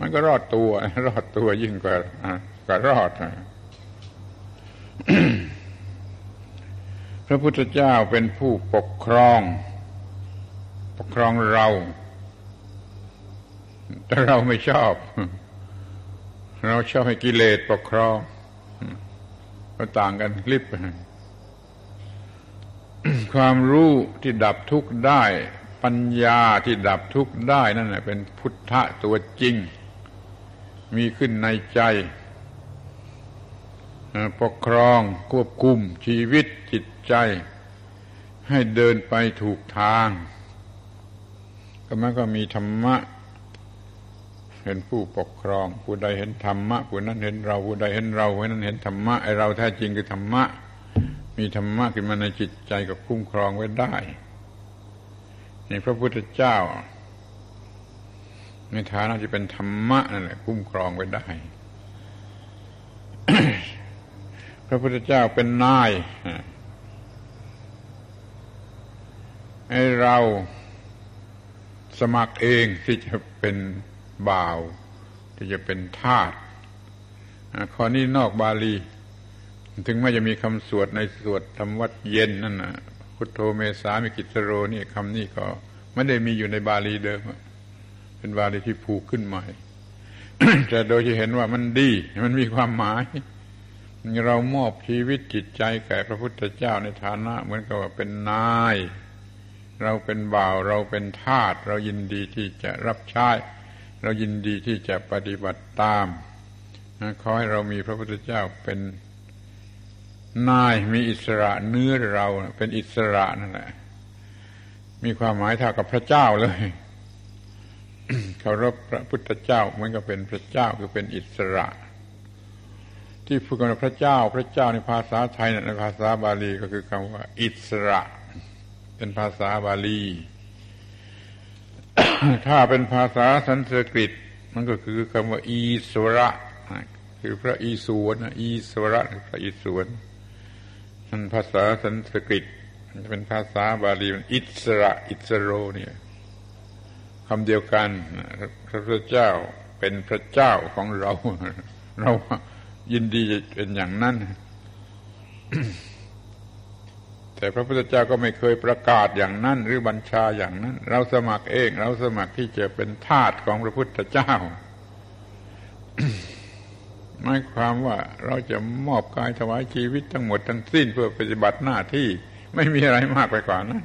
มันก็รอดตัว รอดตัวยิ่งกว่ากว่ารอดพระพุทธเจ้าเป็นผู้ปกครอง ปกครองเรา แต่เราไม่ชอบ เราชอบให้กิเลสปกครองก็ต่างกันคลิปความรู้ที่ดับทุกข์ได้ ปัญญาที่ดับทุกข์ได้นั่นแหละเป็นพุทธะตัวจริง มีขึ้นในใจปกครองควบคุมชีวิตจิตใจ ให้เดินไปถูกทาง ก็มันก็มีธรรมะ เห็นผู้ปกครอง ผู้ใดเห็นธรรมะ ผู้นั้นเห็นเรา ผู้ใดเห็นเราผู้นั้นเห็นธรรมะไอเราแท้จริงคือธรรมะ มีธรรมะขึ้นมาในจิตใจก็คุ้มครองไว้ได้นี่พระพุทธเจ้า ในฐานะที่เป็นธรรมะนั่นแหละคุ้มครองไว้ได้ พระพุทธเจ้าเป็นนายให้เราสมัครเองที่จะเป็น บ่าว ที่จะเป็นทาสข้อนี้นอกบาลี ถึงแม้จะมีคำสวดในสวดธรรมวัดเย็นนั่นนะพุทโธเมสามิกิตโรนี่คำนี้ก็ไม่ได้มีอยู่ในบาลีเดิมเป็นบาลีที่ผูกขึ้นใหม่แต่โดยที่เห็นว่ามันดี มันมีความหมาย เรามอบชีวิตจิตใจแก่พระพุทธเจ้าในฐานะ เหมือนกับว่าเป็นนาย เราเป็นบ่าว เราเป็นทาสเรายินดีที่จะรับใช้ เรายินดีที่จะปฏิบัติตามขอให้เรามีพระพุทธเจ้าเป็นนายมีอิสระเนื้อเราเป็นอิสระนั่นแหละมีความหมายเท่ากับพระเจ้าเลยเคารพพระพุทธเจ้าเหมือนกับเป็นพระเจ้าคือเป็นอิสระ ที่พูดกันพระเจ้า พระเจ้าในภาษาไทยในภาษาบาลีก็คือคำว่า อิสระ เป็นภาษาบาลี ถ้าเป็นภาษาสันสกฤต มันก็คือคำว่า อีสวระคือพระอีสวนอีสวระพระอีสวนมันภาษาสันสกฤตมันเป็นภาษาบาลีมันอิสระอิสโรเนี่ยคำเดียวกันพระพุทธเจ้าเป็นพระเจ้าของเรา เรายินดีเป็นอย่างนั้น แต่พระพุทธเจ้าก็ไม่เคยประกาศอย่างนั้น หรือบัญชาอย่างนั้น เราสมัครเอง เราสมัครที่จะเป็นทาสของพระพุทธเจ้าหมายความว่าเราจะมอบกายถวายชีวิตทั้งหมดทั้งสิ้นเพื่อปฏิบัติหน้าที่ไม่มีอะไรมากไปกว่านั้น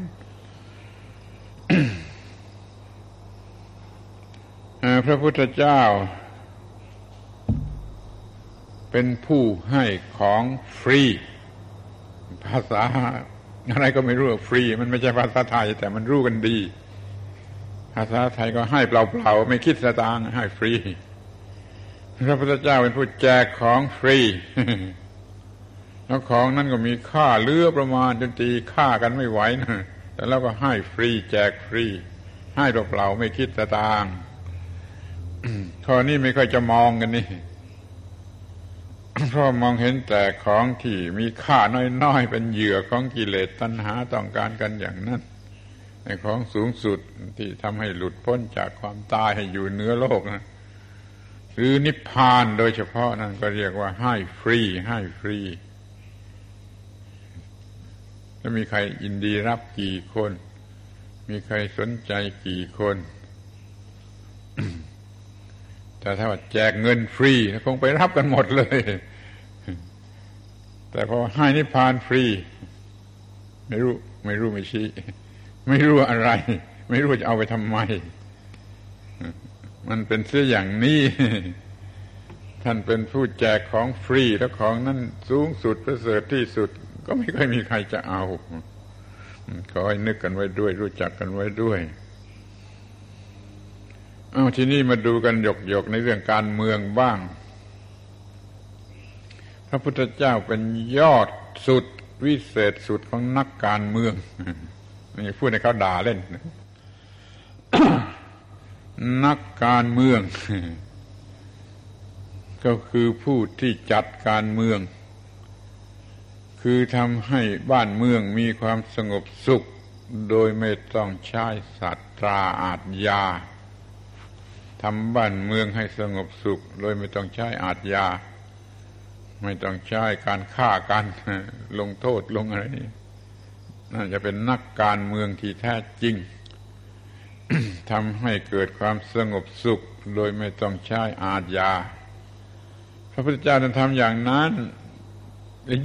พระพุทธเจ้า เป็นผู้ให้ของฟรี ภาษา อะไรก็ไม่รู้ฟรี มันไม่ใช่ภาษาไทย แต่มันรู้กันดี ภาษาไทยก็ให้เปล่าๆไม่คิดสตางค์ให้ฟรีพระพุทธเจ้าเป็นผู้แจกของฟรี แล้วของนั้นก็มีค่าเลือประมาณจนตีค่ากันไม่ไหวนะแต่แล้วก็ให้ฟรี แจกฟรี ให้เปล่าๆไม่คิดสตางค์ข้อนี้ไม่ค่อยจะมองกันนี่ เพราะมองเห็นแต่ของที่มีค่าน้อยๆ เป็นเหยื่อของกิเลสตัณหาต้องการกันอย่างนั้นในของสูงสุดที่ทำให้หลุดพ้นจากความตายให้อยู่เหนือโลกนะหรือนิพพานโดยเฉพาะนั่นก็เรียกว่าให้ฟรีให้ฟรี แล้วมีใครยินดีรับกี่คน มีใครสนใจกี่คน แต่ถ้าว่าแจกเงินฟรีคงไปรับกันหมดเลย แต่พอให้นิพพานฟรี ไม่รู้ ไม่รู้ไม่ชี้ ไม่รู้อะไร ไม่รู้จะเอาไปทำไม มันเป็นเสียอย่างนี้ ท่านเป็นผู้แจกของฟรีแล้วของนั้นสูงสุดประเสริฐที่สุด ก็ไม่ค่อยมีใครจะเอาขอให้นึกกันไว้ด้วย รู้จักกันไว้ด้วย เอาทีนี้มาดูกันหยกหยกในเรื่องการเมืองบ้าง พระพุทธเจ้าเป็นยอดสุดวิเศษสุดของนักการเมืองนี่พูดให้เขาด่าเล่น นักการเมือง ก็คือผู้ที่จัดการเมือง คือทำให้บ้านเมืองมีความสงบสุข โดยไม่ต้องใช้สัตราอาทยา ทำบ้านเมืองให้สงบสุข โดยไม่ต้องใช้อาทยา ไม่ต้องใช้การฆ่ากันลงโทษลงอะไรนี่น่าจะเป็นนักการเมืองที่แท้จริงทำให้เกิดความสงบสุข โดยไม่ต้องใช้อาทยา พระพุทธเจ้าท่านทำอย่างนั้น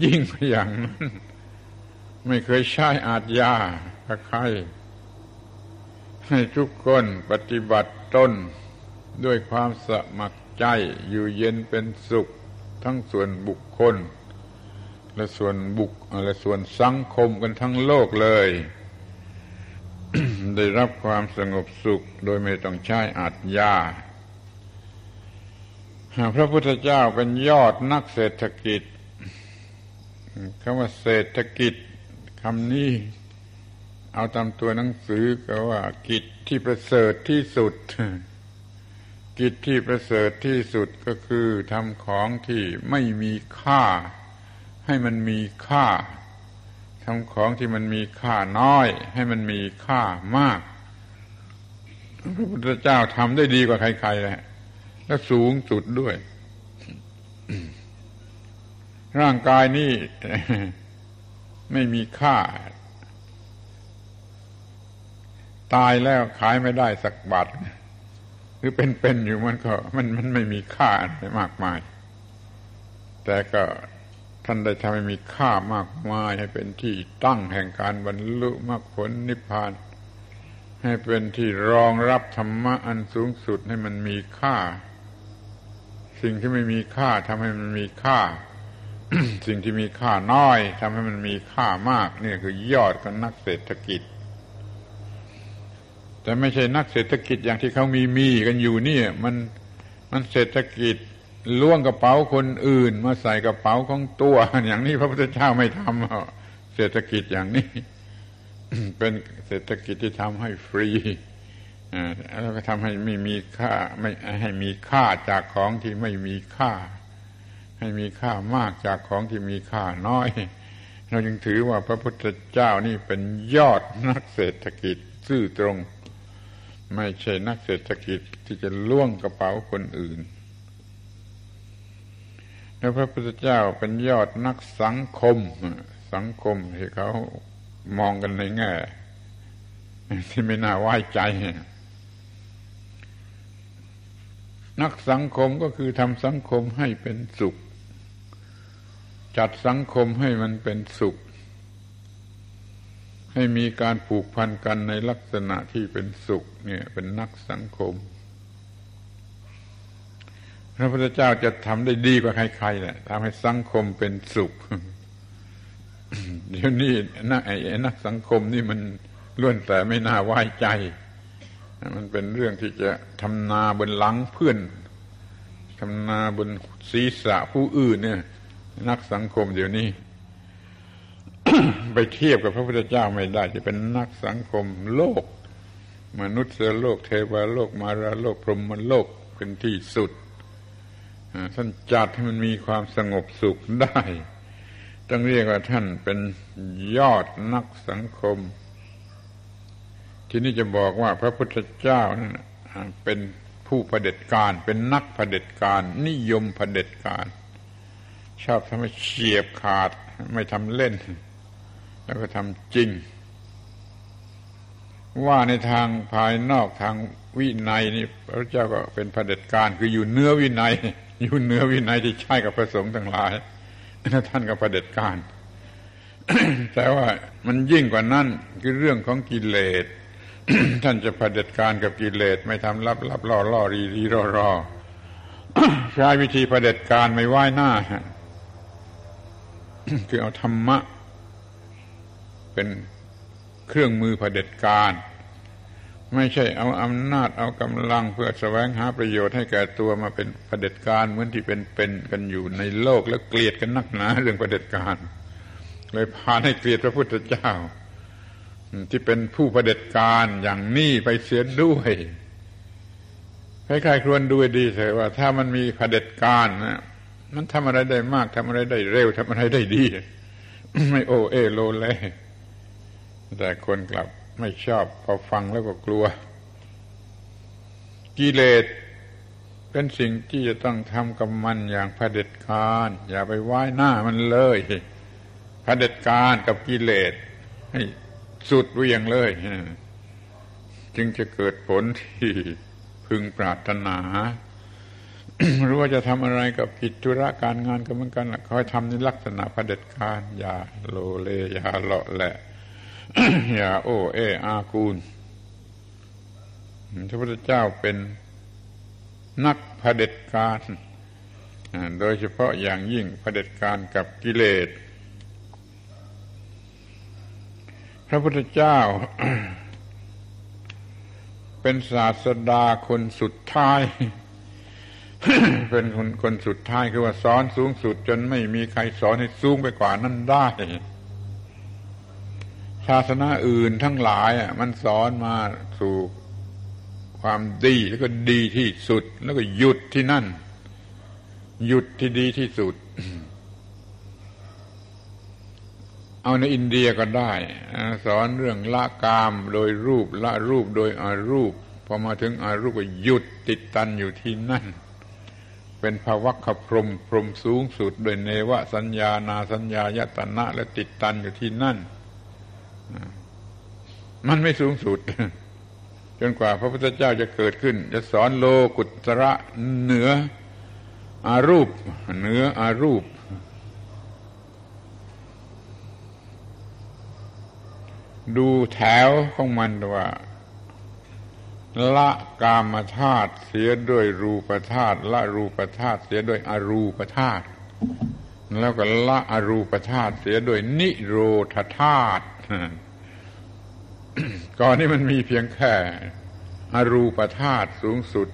ยิ่งไปอย่างนั้น ไม่เคยใช้อาทยาใครให้ทุกคนปฏิบัติตน ด้วยความสมัครใจอยู่เย็นเป็นสุข ทั้งส่วนบุคคล และส่วนบุคและส่วนสังคมกันทั้งโลกเลย ได้รับความสงบสุขโดยไม่ต้องใช้อาจยาพระพุทธเจ้าเป็นยอดนักเศรษฐกิจคำว่าเศรษฐกิจคำนี้เอาตามตัวหนังสือก็ว่ากิจที่ประเสริฐที่สุด กิจที่ประเสริฐที่สุดก็คือทำของที่ไม่มีค่า ให้มันมีค่าทำของที่มันมีค่าน้อย ให้มันมีค่ามาก พระพุทธเจ้าทำได้ดีกว่าใครๆเลยและสูงสุดด้วย ร่างกายนี่ไม่มีค่า ตายแล้วขายไม่ได้สักบาท หรือเป็นๆอยู่มันก็มันมันไม่มีค่าอะไรมากมาย แต่ก็ท่านได้ทำให้มีค่ามากมาย ให้เป็นที่ตั้งแห่งการบรรลุมรรคผลนิพพาน ให้เป็นที่รองรับธรรมะอันสูงสุดให้มันมีค่า สิ่งที่ไม่มีค่าทำให้มันมีค่า สิ่งที่มีค่าน้อยทำให้มันมีค่ามาก นี่คือยอดของนักเศรษฐกิจ แต่ไม่ใช่นักเศรษฐกิจอย่างที่เขามีมีกันอยู่นี่มันมันเศรษฐกิจล่วงกระเป๋าคนอื่น มาใส่กระเป๋าของตัวอย่างนี้พระพุทธเจ้าไม่ทำเศรษฐกิจอย่างนี้ เป็นเศรษฐกิจที่ทำให้ฟรีแล้วก็ทำให้ไม่มีค่า ไม่ให้มีค่าจากของที่ไม่มีค่า ให้มีค่ามากจากของที่มีค่าน้อย เราจึงถือว่าพระพุทธเจ้านี่เป็นยอดนักเศรษฐกิจซื่อตรง ไม่ใช่นักเศรษฐกิจที่จะล่วงกระเป๋าคนอื่น แล้วพระพุทธเจ้าเป็นยอดนักสังคม สังคมที่เขามองกันในแง่ที่ไม่น่าไว้ใจ นักสังคมก็คือทำสังคมให้เป็นสุข จัดสังคมให้มันเป็นสุข ให้มีการผูกพันกันในลักษณะที่เป็นสุขเนี่ยเป็นนักสังคม พระพุทธเจ้าจะทำได้ดีกว่าใครๆแหละทำให้สังคมเป็นสุข เดี๋ยวนี้นักไอ้นักสังคมนี่มันล้วนแต่ไม่น่าไว้ใจ มันเป็นเรื่องที่จะทำนาบนหลังเพื่อนทำนาบนศีรษะผู้อื่นเนี่ย นักสังคมเดี๋ยวนี้ ไปเทียบกับพระพุทธเจ้าไม่ได้จะเป็นนักสังคมโลก มนุษย์โลกเทวโลกมาราโลกพรหมโลกเป็นที่สุดท่านจัดให้มันมีความสงบสุขได้ ต้องเรียกว่าท่านเป็นยอดนักสังคม ที่นี่จะบอกว่าพระพุทธเจ้านั้นเป็นผู้ประเด็จการเป็นนักประเด็จการ นิยมประเด็จการ ชอบทำให้เฉียบขาดไม่ทำเล่น แล้วก็ทำจริง ว่าในทางภายนอกทางวินัยนี่พระเจ้าก็เป็นเผด็จการ คืออยู่เนื้อวินัย อยู่เนื้อวินัยที่ใช้กับพระสงฆ์ทั้งหลายท่านก็เผด็จการ แต่ว่ามันยิ่งกว่านั้นคือเรื่องของกิเลสท่านจะเผด็จการกับกิเลสไม่ทำลับลับล่อล่อรีรีรอรอใช้วิธีเด็จการไม่ไหว้หน้าคือเอาธรรมะ เป็นเครื่องมือเผด็จการ ไม่ใช่เอาอำนาจเอากำลังเพื่อแสวงหาประโยชน์ให้แก่ตัวมาเป็นเผด็จการเหมือนที่เป็นเป็นกันอยู่ในโลกแล้วเกลียดกันนักหนาเรื่องเผด็จการ เลยพาให้เกลียดพระพุทธเจ้า ที่เป็นผู้ประเด็จการอย่างนี้ไปเสียด้วยใครๆครวรดูดีเถอะว่า ถ้ามันมีประเด็จการนะมันทำอะไรได้มากทำอะไรได้เร็วทำอะไรได้ดี ไม่โอเอโลเลย แต่คนกลับไม่ชอบพอฟังแล้วก็กลัว กิเลสเป็นสิ่งที่จะต้องทำกับมันอย่างผด็จการอย่าไปไหว้หน้ามันเลยผด็จการกับกิเลสให้สุดเวียงเลย จึงจะเกิดผลที่พึงปรารถนารู้ว่าจะทำอะไรกับกิจธุระการงานก็เหมือนกันคอยทำในลักษณะประเด็จการอย่าโลเลอย่าเลาะแหละ อย่าโอ้เออากูลพระพุทธเจ้าเป็นนักผด็จการโดยเฉพาะอย่างยิ่งผด็จการกับกิเลส พระพุทธเจ้า เป็นศาสดาคนสุดท้าย เป็นคนคนสุดท้ายคือว่าสอนสูงสุดจนไม่มีใครสอนให้สูงไปกว่านั้นได้ ศาสนาอื่นทั้งหลายอะมันสอนมาสู่ความดีแล้วก็ดีที่สุด แล้วก็หยุดที่นั่น หยุดที่ดีที่สุด เอาในอินเดียก็ได้ สอนเรื่องละกามโดยรูปละรูปโดยอารูปพอมาถึงอารูปก็หยุดติดตันอยู่ที่นั่น เป็นภวัคพรมพรมสูงสุด โดยเนวสัญญานาสัญญายตนะและติดตันอยู่ที่นั่น มันไม่สูงสุด จนกว่าพระพุทธเจ้าจะเกิดขึ้น จะสอนโลกุตระเหนืออารูป เหนืออารูป ดูแถวของมันว่า ละกามธาตุเสียด้วยรูปธาตุละรูปธาตุเสียด้วยอรูปธาตุ แล้วก็ละอรูปธาตุเสียด้วยนิโรธธาตุก่อนนี้มันมีเพียงแค่อรูปธาตุสูงสุด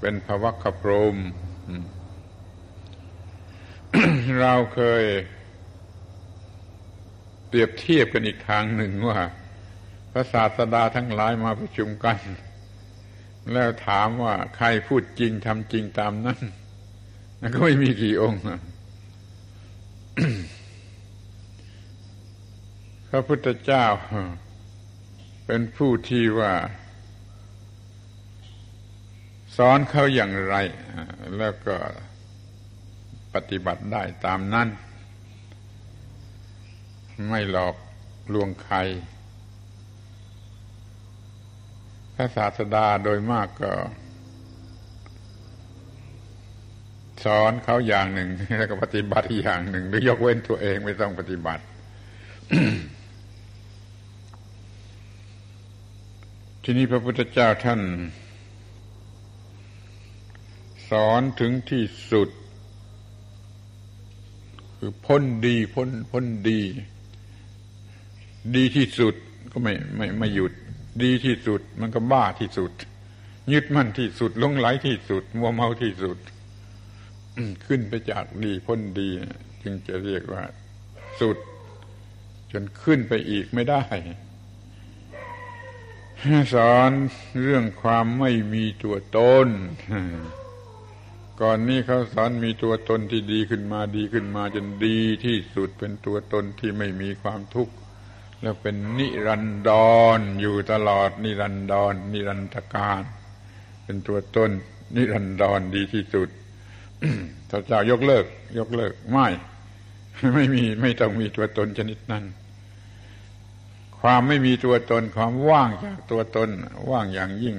เป็นภวัคพรมเราเคย เปรียบเทียบกันอีกทางหนึ่งว่า พระศาสดาทั้งหลายมาประชุมกัน แล้วถามว่าใครพูดจริงทำจริงตามนั้นนั่นก็ไม่มีกี่องค์ พระพุทธเจ้า เป็นผู้ที่ว่า สอนเขาอย่างไร แล้วก็ปฏิบัติได้ตามนั้น ไม่หลอกลวงใคร พระศาสดาโดยมากก็ สอนเขาอย่างหนึ่ง แล้วก็ปฏิบัติอย่างหนึ่ง หรือยกเว้นตัวเองไม่ต้องปฏิบัติ ทีนี้พระพุทธเจ้าท่าน สอนถึงที่สุด คือพ้นดีพ้นพ้นดี ดีที่สุดก็ไม่ไม่ไม่หยุด ดีที่สุด มันก็บ้าที่สุด ยึดมั่นที่สุดลงไหลที่สุด มัวเมาที่สุด ขึ้นไปจากดีพ้นดี จึงจะเรียกว่าสุด จนขึ้นไปอีกไม่ได้ สอนเรื่องความไม่มีตัวตนก่อนนี้เขาสอนมีตัวตนที่ดีขึ้นมาดีขึ้นมาจนดีที่สุดเป็นตัวตนที่ไม่มีความทุกข์แล้วเป็นนิรันดรออยู่ตลอดนิรันดรนิรันตการ เป็นตัวตนนิรันดรดีที่สุด พระเจ้ายกเลิก ยกเลิก ไม่ ไม่มีไม่ต้องมีตัวตนชนิดนั้น ความไม่มีตัวตนความว่างจากตัวตน ว่างอย่างยิ่ง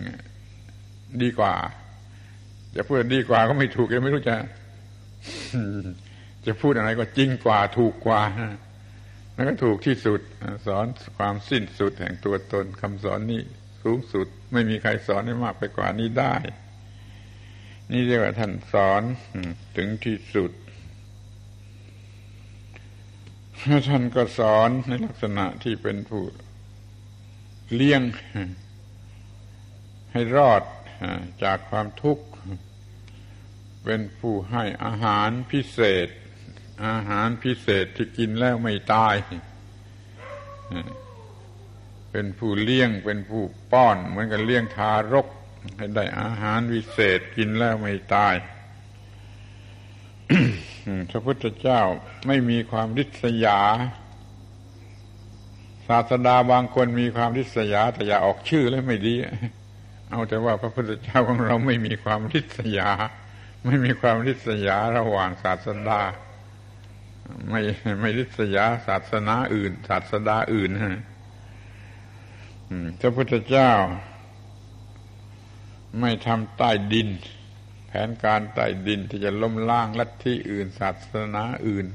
ดีกว่า จะพูดดีกว่าก็ไม่ถูกยังไม่รู้จะ จะพูดอะไรก็จริงกว่าถูกกว่าแล้วก็ถูกที่สุด สอนความสิ้นสุดแห่งตัวตนคำสอนนี้สูงสุด ไม่มีใครสอนให้มากไปกว่านี้ได้ นี่เรียกว่าท่านสอนถึงที่สุดท่านก็สอนในลักษณะที่เป็นผู้เลี้ยง ให้รอดจากความทุกข์ เป็นผู้ให้อาหารพิเศษ อาหารพิเศษที่กินแล้วไม่ตาย เป็นผู้เลี้ยง เป็นผู้ป้อน เหมือนกับเลี้ยงทารก ให้ได้อาหารวิเศษกินแล้วไม่ตาย พระพุทธเจ้าไม่มีความริษยา ศาสดาบางคนมีความริษยา แต่อย่าออกชื่อแล้วไม่ดี เอาแต่ว่าพระพุทธเจ้าของเราไม่มีความริษยา ไม่มีความริษยาระหว่างศาสดา ไม่ไม่ริษยาศาสนาอื่น ศาสดาอื่นฮะพระพุทธเจ้า ไม่ทำใต้ดิน แผนการใต้ดินที่จะล้มล้างลัทธิอื่นศาสนาอื่น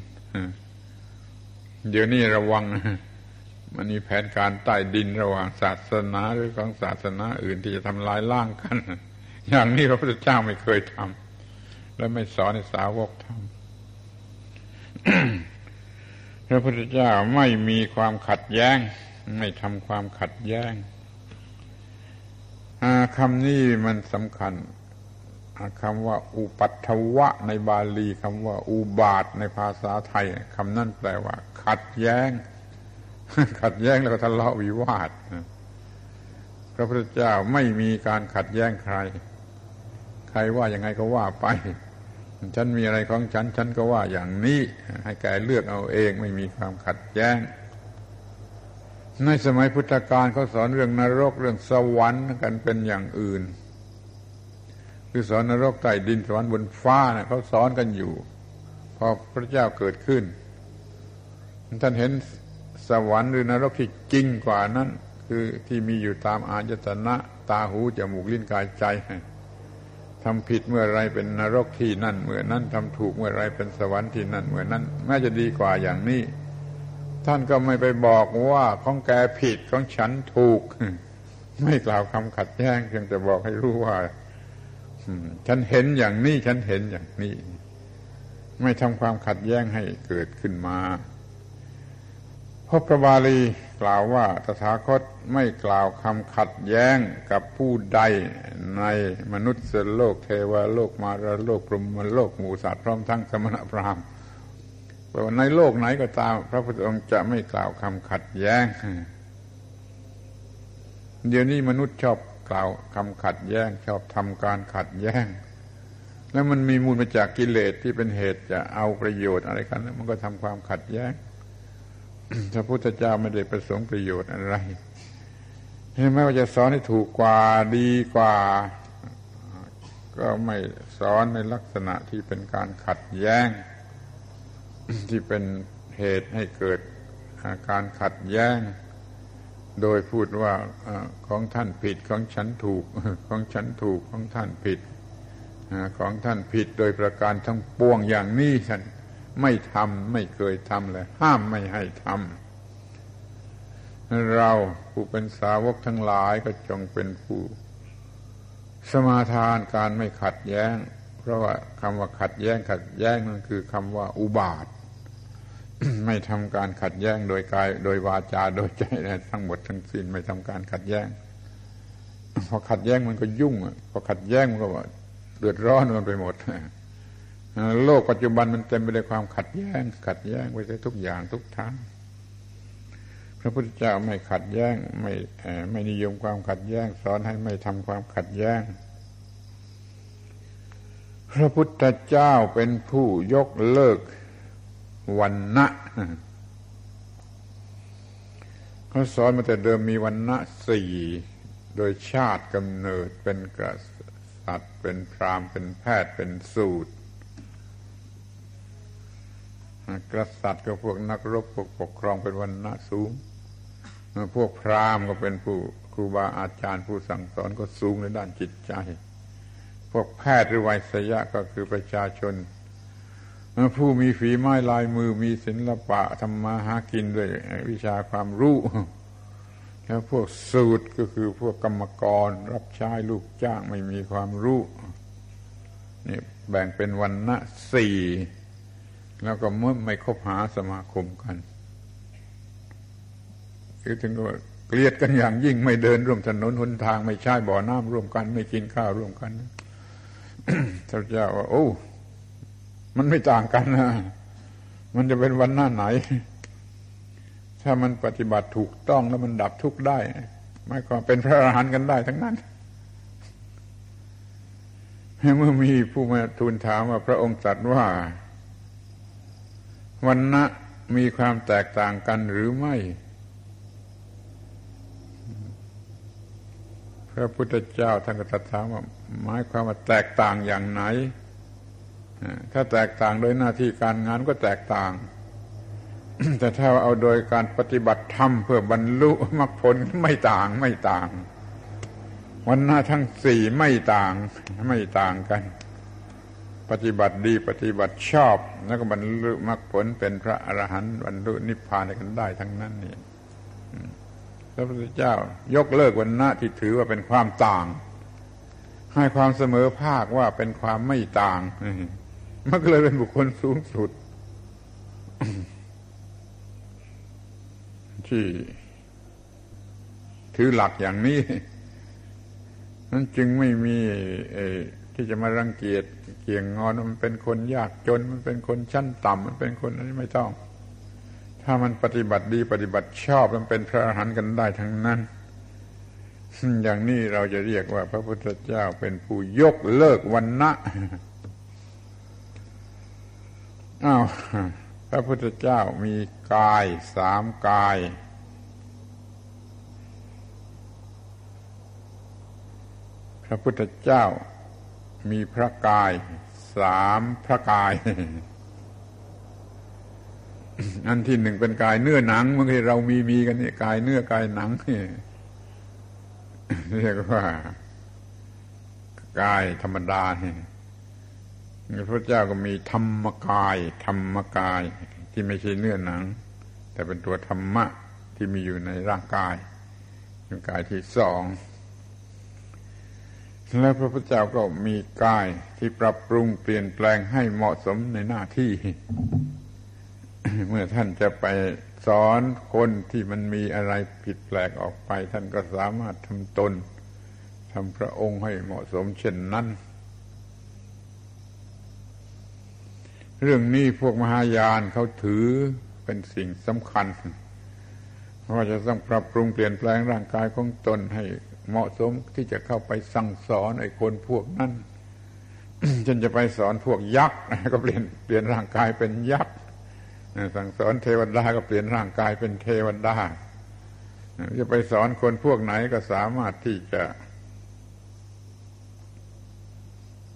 เดี๋ยวนี้ระวัง มันมีแผนการใต้ดินระหว่างศาสนาหรือของศาสนาอื่นที่จะทำลายล่างกัน อย่างนี้พระพุทธเจ้าไม่เคยทำและไม่สอนให้สาวกทำพระพุทธเจ้าไม่มีความขัดแย้ง ไม่ทำความขัดแย้ง คำนี้มันสำคัญคำว่าอุปัตวะในบาลีคำว่าอุบาทในภาษาไทยคำนั้นแปลว่า ขัดแย้ง ขัดแย้งแล้วก็ทะเลาะวิวาทพระพุทธเจ้าไม่มีการขัดแย้งใคร ใครว่ายังไงก็ว่าไป ฉันมีอะไรของฉัน ฉันก็ว่าอย่างนี้ ให้แกเลือกเอาเองไม่มีความขัดแย้ง ในสมัยพุทธกาลเขาสอนเรื่องนรกเรื่องสวรรค์กันเป็นอย่างอื่น คือสอนนรกใต้ดินสวรรค์บนฟ้าเนะ่ยเขาสอนกันอยู่ พอพระเจ้าเกิดขึ้น ท่านเห็นสวรรค์หรือนรกที่จริงกว่านั้น คือที่มีอยู่ตามอาญตนะ ตาหูจมูกลิ้นกายใจทำผิดเมื่อไรเป็นนรกที่นั่นเมื่อนั้นทำถูกเมื่อไรเป็นสวรรค์ที่นั่นเมื่อนั้นแม้จะดีกว่าอย่างนี้ ท่านก็ไม่ไปบอกว่าของแกผิดของฉันถูก ไม่กล่าวคำขัดแย้งเพียงแต่บอกให้รู้ว่าฉันเห็นอย่างนี้ ฉันเห็นอย่างนี้ ไม่ทำความขัดแย้งให้เกิดขึ้นมาพระพระบาลีกล่าวว่าตถาคตไม่กล่าวคำขัดแย้งกับผู้ใดในมนุษย์โลกเทวโลกมารโลกพรหมโลกหมู่สัตว์พร้อมทั้งสมณพราหมณ์ แต่ว่าในโลกไหนก็ตาม พระพุทธองค์จะไม่กล่าวคำขัดแย้ง เดี๋ยวนี้มนุษย์ชอบกล่าวคำขัดแย้ง ชอบทำการขัดแย้ง แล้วมันมีมูลมาจากกิเลสที่เป็นเหตุจะเอาประโยชน์อะไรกัน มันก็ทำความขัดแย้งพระพุทธเจ้าไม่ได้ประสงค์ประโยชน์อะไรไม่ว่าจะสอนให้ถูกกว่าดีกว่า ก็ไม่สอนในลักษณะที่เป็นการขัดแย้ง ที่เป็นเหตุให้เกิดการขัดแย้ง โดยพูดว่าของท่านผิดของฉันถูกของฉันถูกของท่านผิดของท่านผิดโดยประการทั้งปวงอย่างนี้ฉันไม่ทำไม่เคยทำเลยห้ามไม่ให้ทำเราผู้เป็นสาวกทั้งหลายก็จงเป็นผู้สมาทานการไม่ขัดแย้ง เพราะว่าคำว่าขัดแย้งขัดแย้งนั่นคือคำว่าอุบาท ไม่ทำการขัดแย้งโดยกาย โดยวาจาโดยใจทั้งหมดทั้งสิ้นไม่ทำการขัดแย้ง พอขัดแย้งมันก็ยุ่งพอขัดแย้งมันก็ว่าเดือดร้อนกันไปหมดโลกปัจจุบันมันเต็มไปด้วยความขัดแย้ง ขัดแย้งไปทุกอย่างทุกทางพระพุทธเจ้าไม่ขัดแย้งไม่ไม่นิยมความขัดแย้ง สอนให้ไม่ทำความขัดแย้ง พระพุทธเจ้าเป็นผู้ยกเลิก วันนะเขาสอนมาแต่เดิมมีวันนะสี่โดยชาติกำเนิดเป็นกษัตริย์เป็นพราหมณ์เป็นแพทย์เป็นสูตรกษัตริย์ก็พวกนักรบพวกปกครองเป็นวันณะสูง พวกพราหมณ์ก็เป็นผู้ครูบาอาจารย์ผู้สั่งสอนก็สูงในด้านจิตใจ พวกแพทย์หรือไวยสยะก็คือประชาชน ผู้มีฝีไม้ลายมือมีศิลปะทำมาหากินด้วยวิชาความรู้แล้วพวกสูตรก็คือพวกกรรมกรรับใช้ลูกจ้างไม่มีความรู้นี่แบ่งเป็นวันณะสี่แล้วก็เมื่อไม่คบหาสมาคมกันคือถึงว่าเกลียดกันอย่างยิ่งไม่เดินร่วมถนนหนทางไม่ใช่บ่อน้ำร่วมกัน ไม่กินข้าวร่วมกันพระเจ้าว่า โอ้ มันไม่ต่างกันนะมันจะเป็นวันหน้าไหน ถ้ามันปฏิบัติถูกต้องแล้วมันดับทุกข์ได้ไม่ก็เป็นพระอรหันต์กันได้ทั้งนั้นเมื่อมีผู้มาทูลถามว่าพระองค์ตรัสว่าวันณะมีความแตกต่างกันหรือไม่ พระพุทธเจ้าท่านก็ตรัสถามว่าหมายความว่าแตกต่างอย่างไหน ถ้าแตกต่างโดยหน้าที่การงานก็แตกต่าง แต่ถ้าเอาโดยการปฏิบัติธรรมเพื่อบรรลุมรรคผลไม่ต่างไม่ต่าง วันหน้าทั้งสี่ไม่ต่างไม่ต่างกัน ปฏิบัติดีปฏิบัติชอบ แล้วก็บรรลุมรรคผลเป็นพระอรหันต์บรรลุนิพพานกันได้ทั้งนั้นนี่พระพุทธเจ้ายกเลิกวันณะที่ถือว่าเป็นความต่าง ให้ความเสมอภาคว่าเป็นความไม่ต่าง มันก็เลยเป็นบุคคลสูงสุด ที่ถือหลักอย่างนี้ นั้นจึงไม่มีที่จะมารังเกียจเกี่ยงงอนมันเป็นคนยากจน มันเป็นคนชั้นต่ำมันเป็นคนอะไรไม่ต้อง ถ้ามันปฏิบัติดีปฏิบัติชอบมันเป็นพระอรหันต์กันได้ทั้งนั้นอย่างนี้เราจะเรียกว่าพระพุทธเจ้าเป็นผู้ยกเลิกวันนะ อ้าวพระพุทธเจ้ามีกายสามกาย พระพุทธเจ้ามีพระกายสามพระกาย อันที่หนึ่งเป็นกายเนื้อหนังเมื่อกี้เรามีมีกันนี่กายเนื้อกายหนังนี่เรียกว่ากายธรรมดานี่ พระเจ้าก็มีธรรมกาย ธรรมกายที่ไม่ใช่เนื้อหนัง แต่เป็นตัวธรรมะที่มีอยู่ในร่างกายเป็นกายที่สองแล้วพระพุทธเจ้าก็มีกายที่ปรับปรุงเปลี่ยนแปลงให้เหมาะสมในหน้าที่ เมื่อท่านจะไปสอนคนที่มันมีอะไรผิดแปลกออกไป ท่านก็สามารถทำตนทำพระองค์ให้เหมาะสมเช่นนั้น เรื่องนี้พวกมหายานเขาถือเป็นสิ่งสำคัญว่าจะต้องปรับปรุงเปลี่ยนแปลงร่างกายของตนให้เหมาะสมที่จะเข้าไปสั่งสอนไอ้คนพวกนั้นจนจะไปสอนพวกยักษ์ก็เปลี่ยนเปลี่ยนร่างกายเป็นยักษ์สั่งสอนเทวดาก็เปลี่ยนร่างกายเป็นเทวดาจะไปสอนคนพวกไหนก็สามารถที่จะ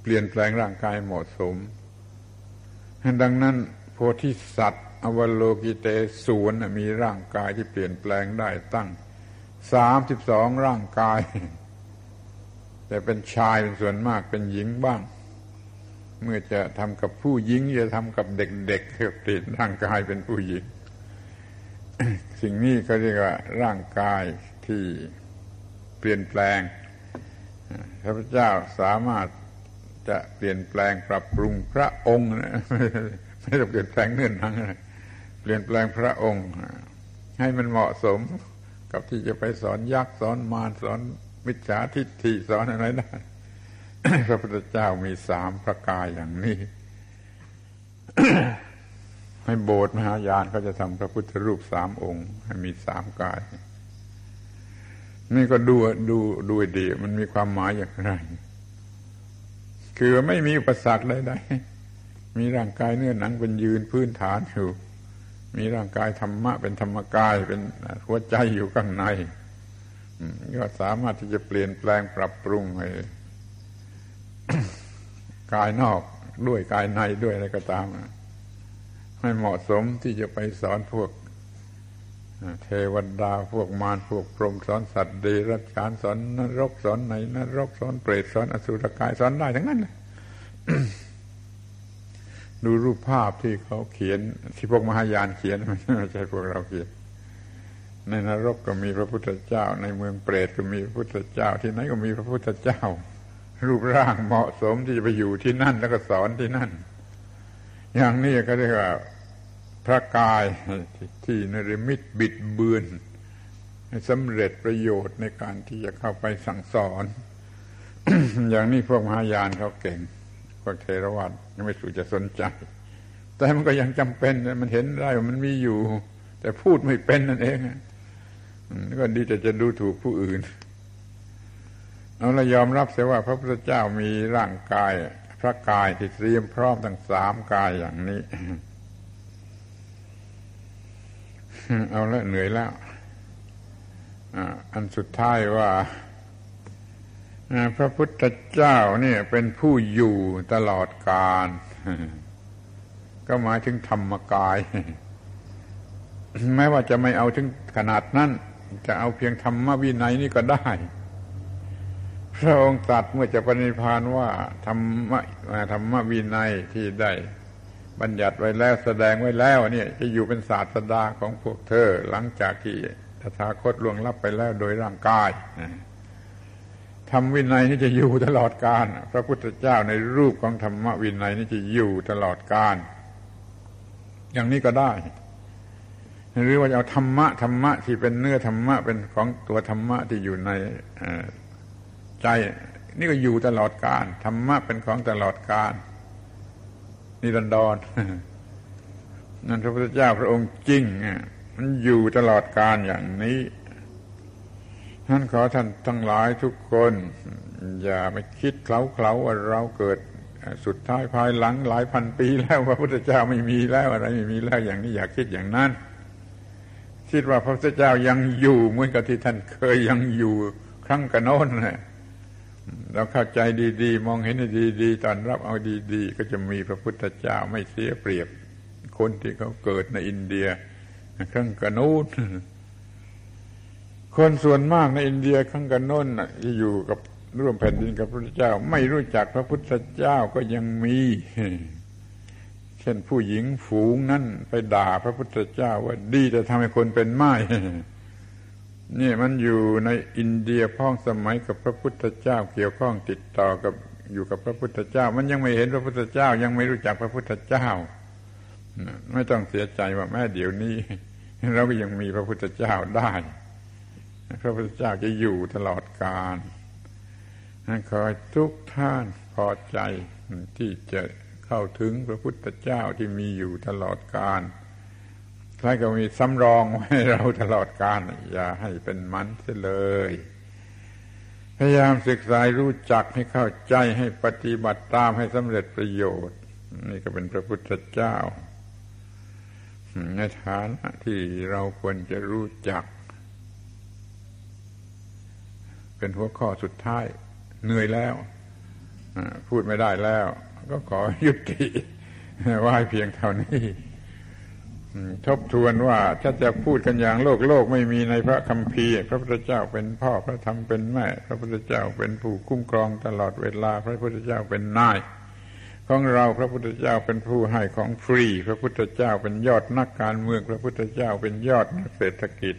เปลี่ยนแปลงร่างกายเหมาะสม ดังนั้นโพธิสัตว์ อวโลกิเตสูนมีร่างกายที่เปลี่ยนแปลงได้ตั้งสามสิบสองร่างกาย แต่เป็นชายเป็นส่วนมากเป็นหญิงบ้าง เมื่อจะทำกับผู้หญิงจะทำกับเด็กๆเปลี่ยนร่างกายเป็นผู้หญิง สิ่งนี้เขาเรียกว่าร่างกายที่เปลี่ยนแปลงพระพุทธเจ้าสามารถ จะเปลี่ยนแปลงปรับปรุงพระองค์นะไม่ต้องเปลี่ยนแปลงเนื่อนนังเปลี่ยนแปลงพระองค์ ให้มันเหมาะสมกับที่จะไปสอนยักษ์สอนมารสอนมิจฉาทิฏฐิสอนอะไรได้พระพุทธเจ้ามีสามพระกายอย่างนี้ ให้โบสถ์มหายานเขาจะทำพระพุทธรูปสามองค์ ให้มีสามกาย นี่ก็ดูดูดูดีมันมีความหมายอย่างไร คือไม่มีอุปสรรคใดๆมีร่างกายเนื้อหนังเป็นยืนพื้นฐานอยู่ มีร่างกายธรรมะเป็นธรรมกายเป็นหัวใจอยู่ข้างในก็สามารถที่จะเปลี่ยนแปลงปรับปรุงให้กายนอกด้วยกายในด้วยอะไรก็ตามไม่เหมาะสมที่จะไปสอนพวก เทวดาพวกมารพวกพรหมสอนสัตว์เดรัจฉานสอนนรกสอนไหนนรกสอนเปรตสอนอสุรกายสอนได้ทั้งนั้นเลยดูรูปภาพที่เขาเขียน ที่พวกมหายานเขียนไม่ใช่พวกเราเขียน ในนรกก็มีพระพุทธเจ้า ในเมืองเปรตก็มีพระพุทธเจ้า ที่ไหนก็มีพระพุทธเจ้า รูปร่างเหมาะสมที่จะไปอยู่ที่นั่นแล้วก็สอนที่นั่น อย่างนี้ก็เรียกว่า ระกายที่นริมิตบิดเบือนสำเร็จประโยชน์ในการที่จะเข้าไปสั่งสอน อย่างนี้พวกมหายานเขาเก่ง พวกเทรวาสยังไม่สู่จะสนใจ แต่มันก็ยังจำเป็นมันเห็นได้ว่ามันมีอยู่ แต่พูดไม่เป็นนั่นเองก็ดีแต่จะดูถูกผู้อื่น เอาละยอมรับเสียว่าพระพุทธเจ้ามีร่างกาย พระกายที่เตรียมพร้อมทั้งสามกายอย่างนี้ เอาละเหนื่อยแล้วอันสุดท้ายว่าพระพุทธเจ้าเนี่ยเป็นผู้อยู่ตลอดกาลก็หมายถึงธรรมกาย แม้ว่าจะไม่เอาถึงขนาดนั้น จะเอาเพียงธรรมวินัยนี่ก็ได้ พระองค์ตรัสเมื่อจะปณิพานว่าธรรมธรรมวินัยที่ได้ บัญญัติไว้แล้วแสดงไว้แล้วเนี่ยจะอยู่เป็นศาสดาของพวกเธอ หลังจากที่ตถาคตล่วงลับไปแล้วโดยร่างกายธรรมวินัยนี่จะอยู่ตลอดกาลพระพุทธเจ้าในรูปของธรรมวินัยนี่จะอยู่ตลอดกาลอย่างนี้ก็ได้ หรือว่าจะเอาธรรมะธรรมะที่เป็นเนื้อธรรมะเป็นของตัวธรรมะที่อยู่ในใจ นี่ก็อยู่ตลอดกาลธรรมะเป็นของตลอดกาล นิรันดรนั่นพระพุทธเจ้าพระองค์จริงมันอยู่ตลอดกาลอย่างนี้ท่านขอท่านทั้งหลายทุกคน อย่าไปคิดเคล้าเคล้าว่าเราเกิดสุดท้ายภายหลังหลายพันปีแล้วพระพุทธเจ้าไม่มีแล้วอะไรไม่มีแล้วอย่างนี้อย่าคิดอย่างนั้น คิดว่าพระพุทธเจ้ายังอยู่เหมือนกับที่ท่านเคยยังอยู่ครั้งกระโน้นนะ เราเข้าใจดีๆ มองเห็นดีๆตอนรับเอาดีๆ ก็จะมีพระพุทธเจ้าไม่เสียเปรียบ คนที่เขาเกิดในอินเดียครั้งกระโน้นคนส่วนมากในอินเดียครั้งกันน้นที่อยู่กับร่วมแผ่นดินกับพระพุทธเจ้า ไม่รู้จักพระพุทธเจ้าก็ยังมี เช่นผู้หญิงฝูงนั่นไปด่าพระพุทธเจ้าว่าดีแต่ทำให้คนเป็นไม้ นี่มันอยู่ในอินเดียพ้องสมัยกับพระพุทธเจ้า เกี่ยวข้องติดต่อกับอยู่กับพระพุทธเจ้า มันยังไม่เห็นพระพุทธเจ้า ยังไม่รู้จักพระพุทธเจ้าไม่ต้องเสียใจว่าแม่เดี๋ยวนี้ เราก็ยังมีพระพุทธเจ้าได้ พระพุทธเจ้าจะอยู่ตลอดกาลขอทุกท่านพอใจที่จะเข้าถึงพระพุทธเจ้าที่มีอยู่ตลอดกาล ใครก็มีสำรองไว้เราตลอดกาลอย่าให้เป็นมันเสียเลย พยายามศึกษารู้จักให้เข้าใจให้ปฏิบัติตามให้สำเร็จประโยชน์ นี่ก็เป็นพระพุทธเจ้าในฐานะที่เราควรจะรู้จัก เป็นหัวข้อสุดท้ายเหนื่อยแล้ว พูดไม่ได้แล้ว ก็ขอยุติไว้เพียงเท่านี้ ทบทวนว่าถ้าจะพูดกันอย่างโลกโลกไม่มีในพระคัมภีร์ พระพุทธเจ้าเป็นพ่อพระธรรมเป็นแม่ พระพุทธเจ้าเป็นผู้คุ้มครองตลอดเวลา พระพุทธเจ้าเป็นนาย ของเราพระพุทธเจ้าเป็นผู้ให้ของฟรี พระพุทธเจ้าเป็นยอดนักการเมือง พระพุทธเจ้าเป็นยอดนักเศรษฐกิจ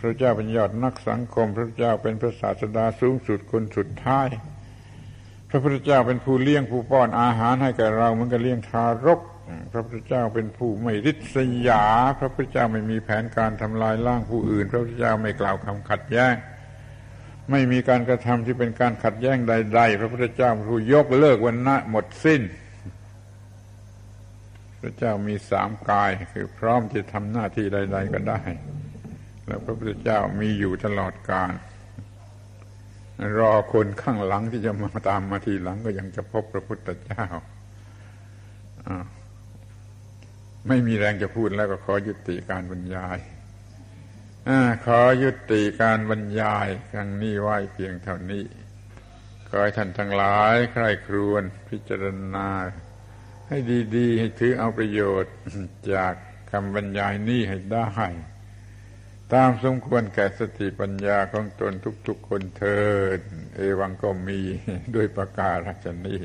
พระเจ้าเป็นยอดนักสังคม พระเจ้าเป็นพระศาสดาสูงสุดคนสุดท้าย พระพุทธเจ้าเป็นผู้เลี้ยงผู้ป้อนอาหารให้แก่เราเหมือนกับเลี้ยงทารก พระพุทธเจ้าเป็นผู้ไม่ริษยา พระพุทธเจ้าไม่มีแผนการทำลายล่างผู้อื่น พระพุทธเจ้าไม่กล่าวคำขัดแย้ง ไม่มีการกระทำที่เป็นการขัดแย้งใด ๆ พระพุทธเจ้าผู้ยกเลิกวันณะหมดสิ้น พระเจ้ามีสามกายคือพร้อมที่ทำหน้าที่ใด ๆ ก็ได้ แล้วพระพุทธเจ้ามีอยู่ตลอดกาลรอคนข้างหลังที่จะมาตามมาทีหลังก็ยังจะพบพระพุทธเจ้า ไม่มีแรงจะพูดแล้วก็ขอยุติการบรรยายอขอยุติการบรรยายครั้งนี้ไว้เพียงเท่านี้ ขอให้ท่านทั้งหลายใครครวนพิจารณา ให้ดีๆ ให้ถือเอาประโยชน์จากคำบรรยายนี้ให้ได้ ตามสมควรแก่สติปัญญาของตนทุกๆคนเทิด เอวังก็มีด้วยประกาศชนี้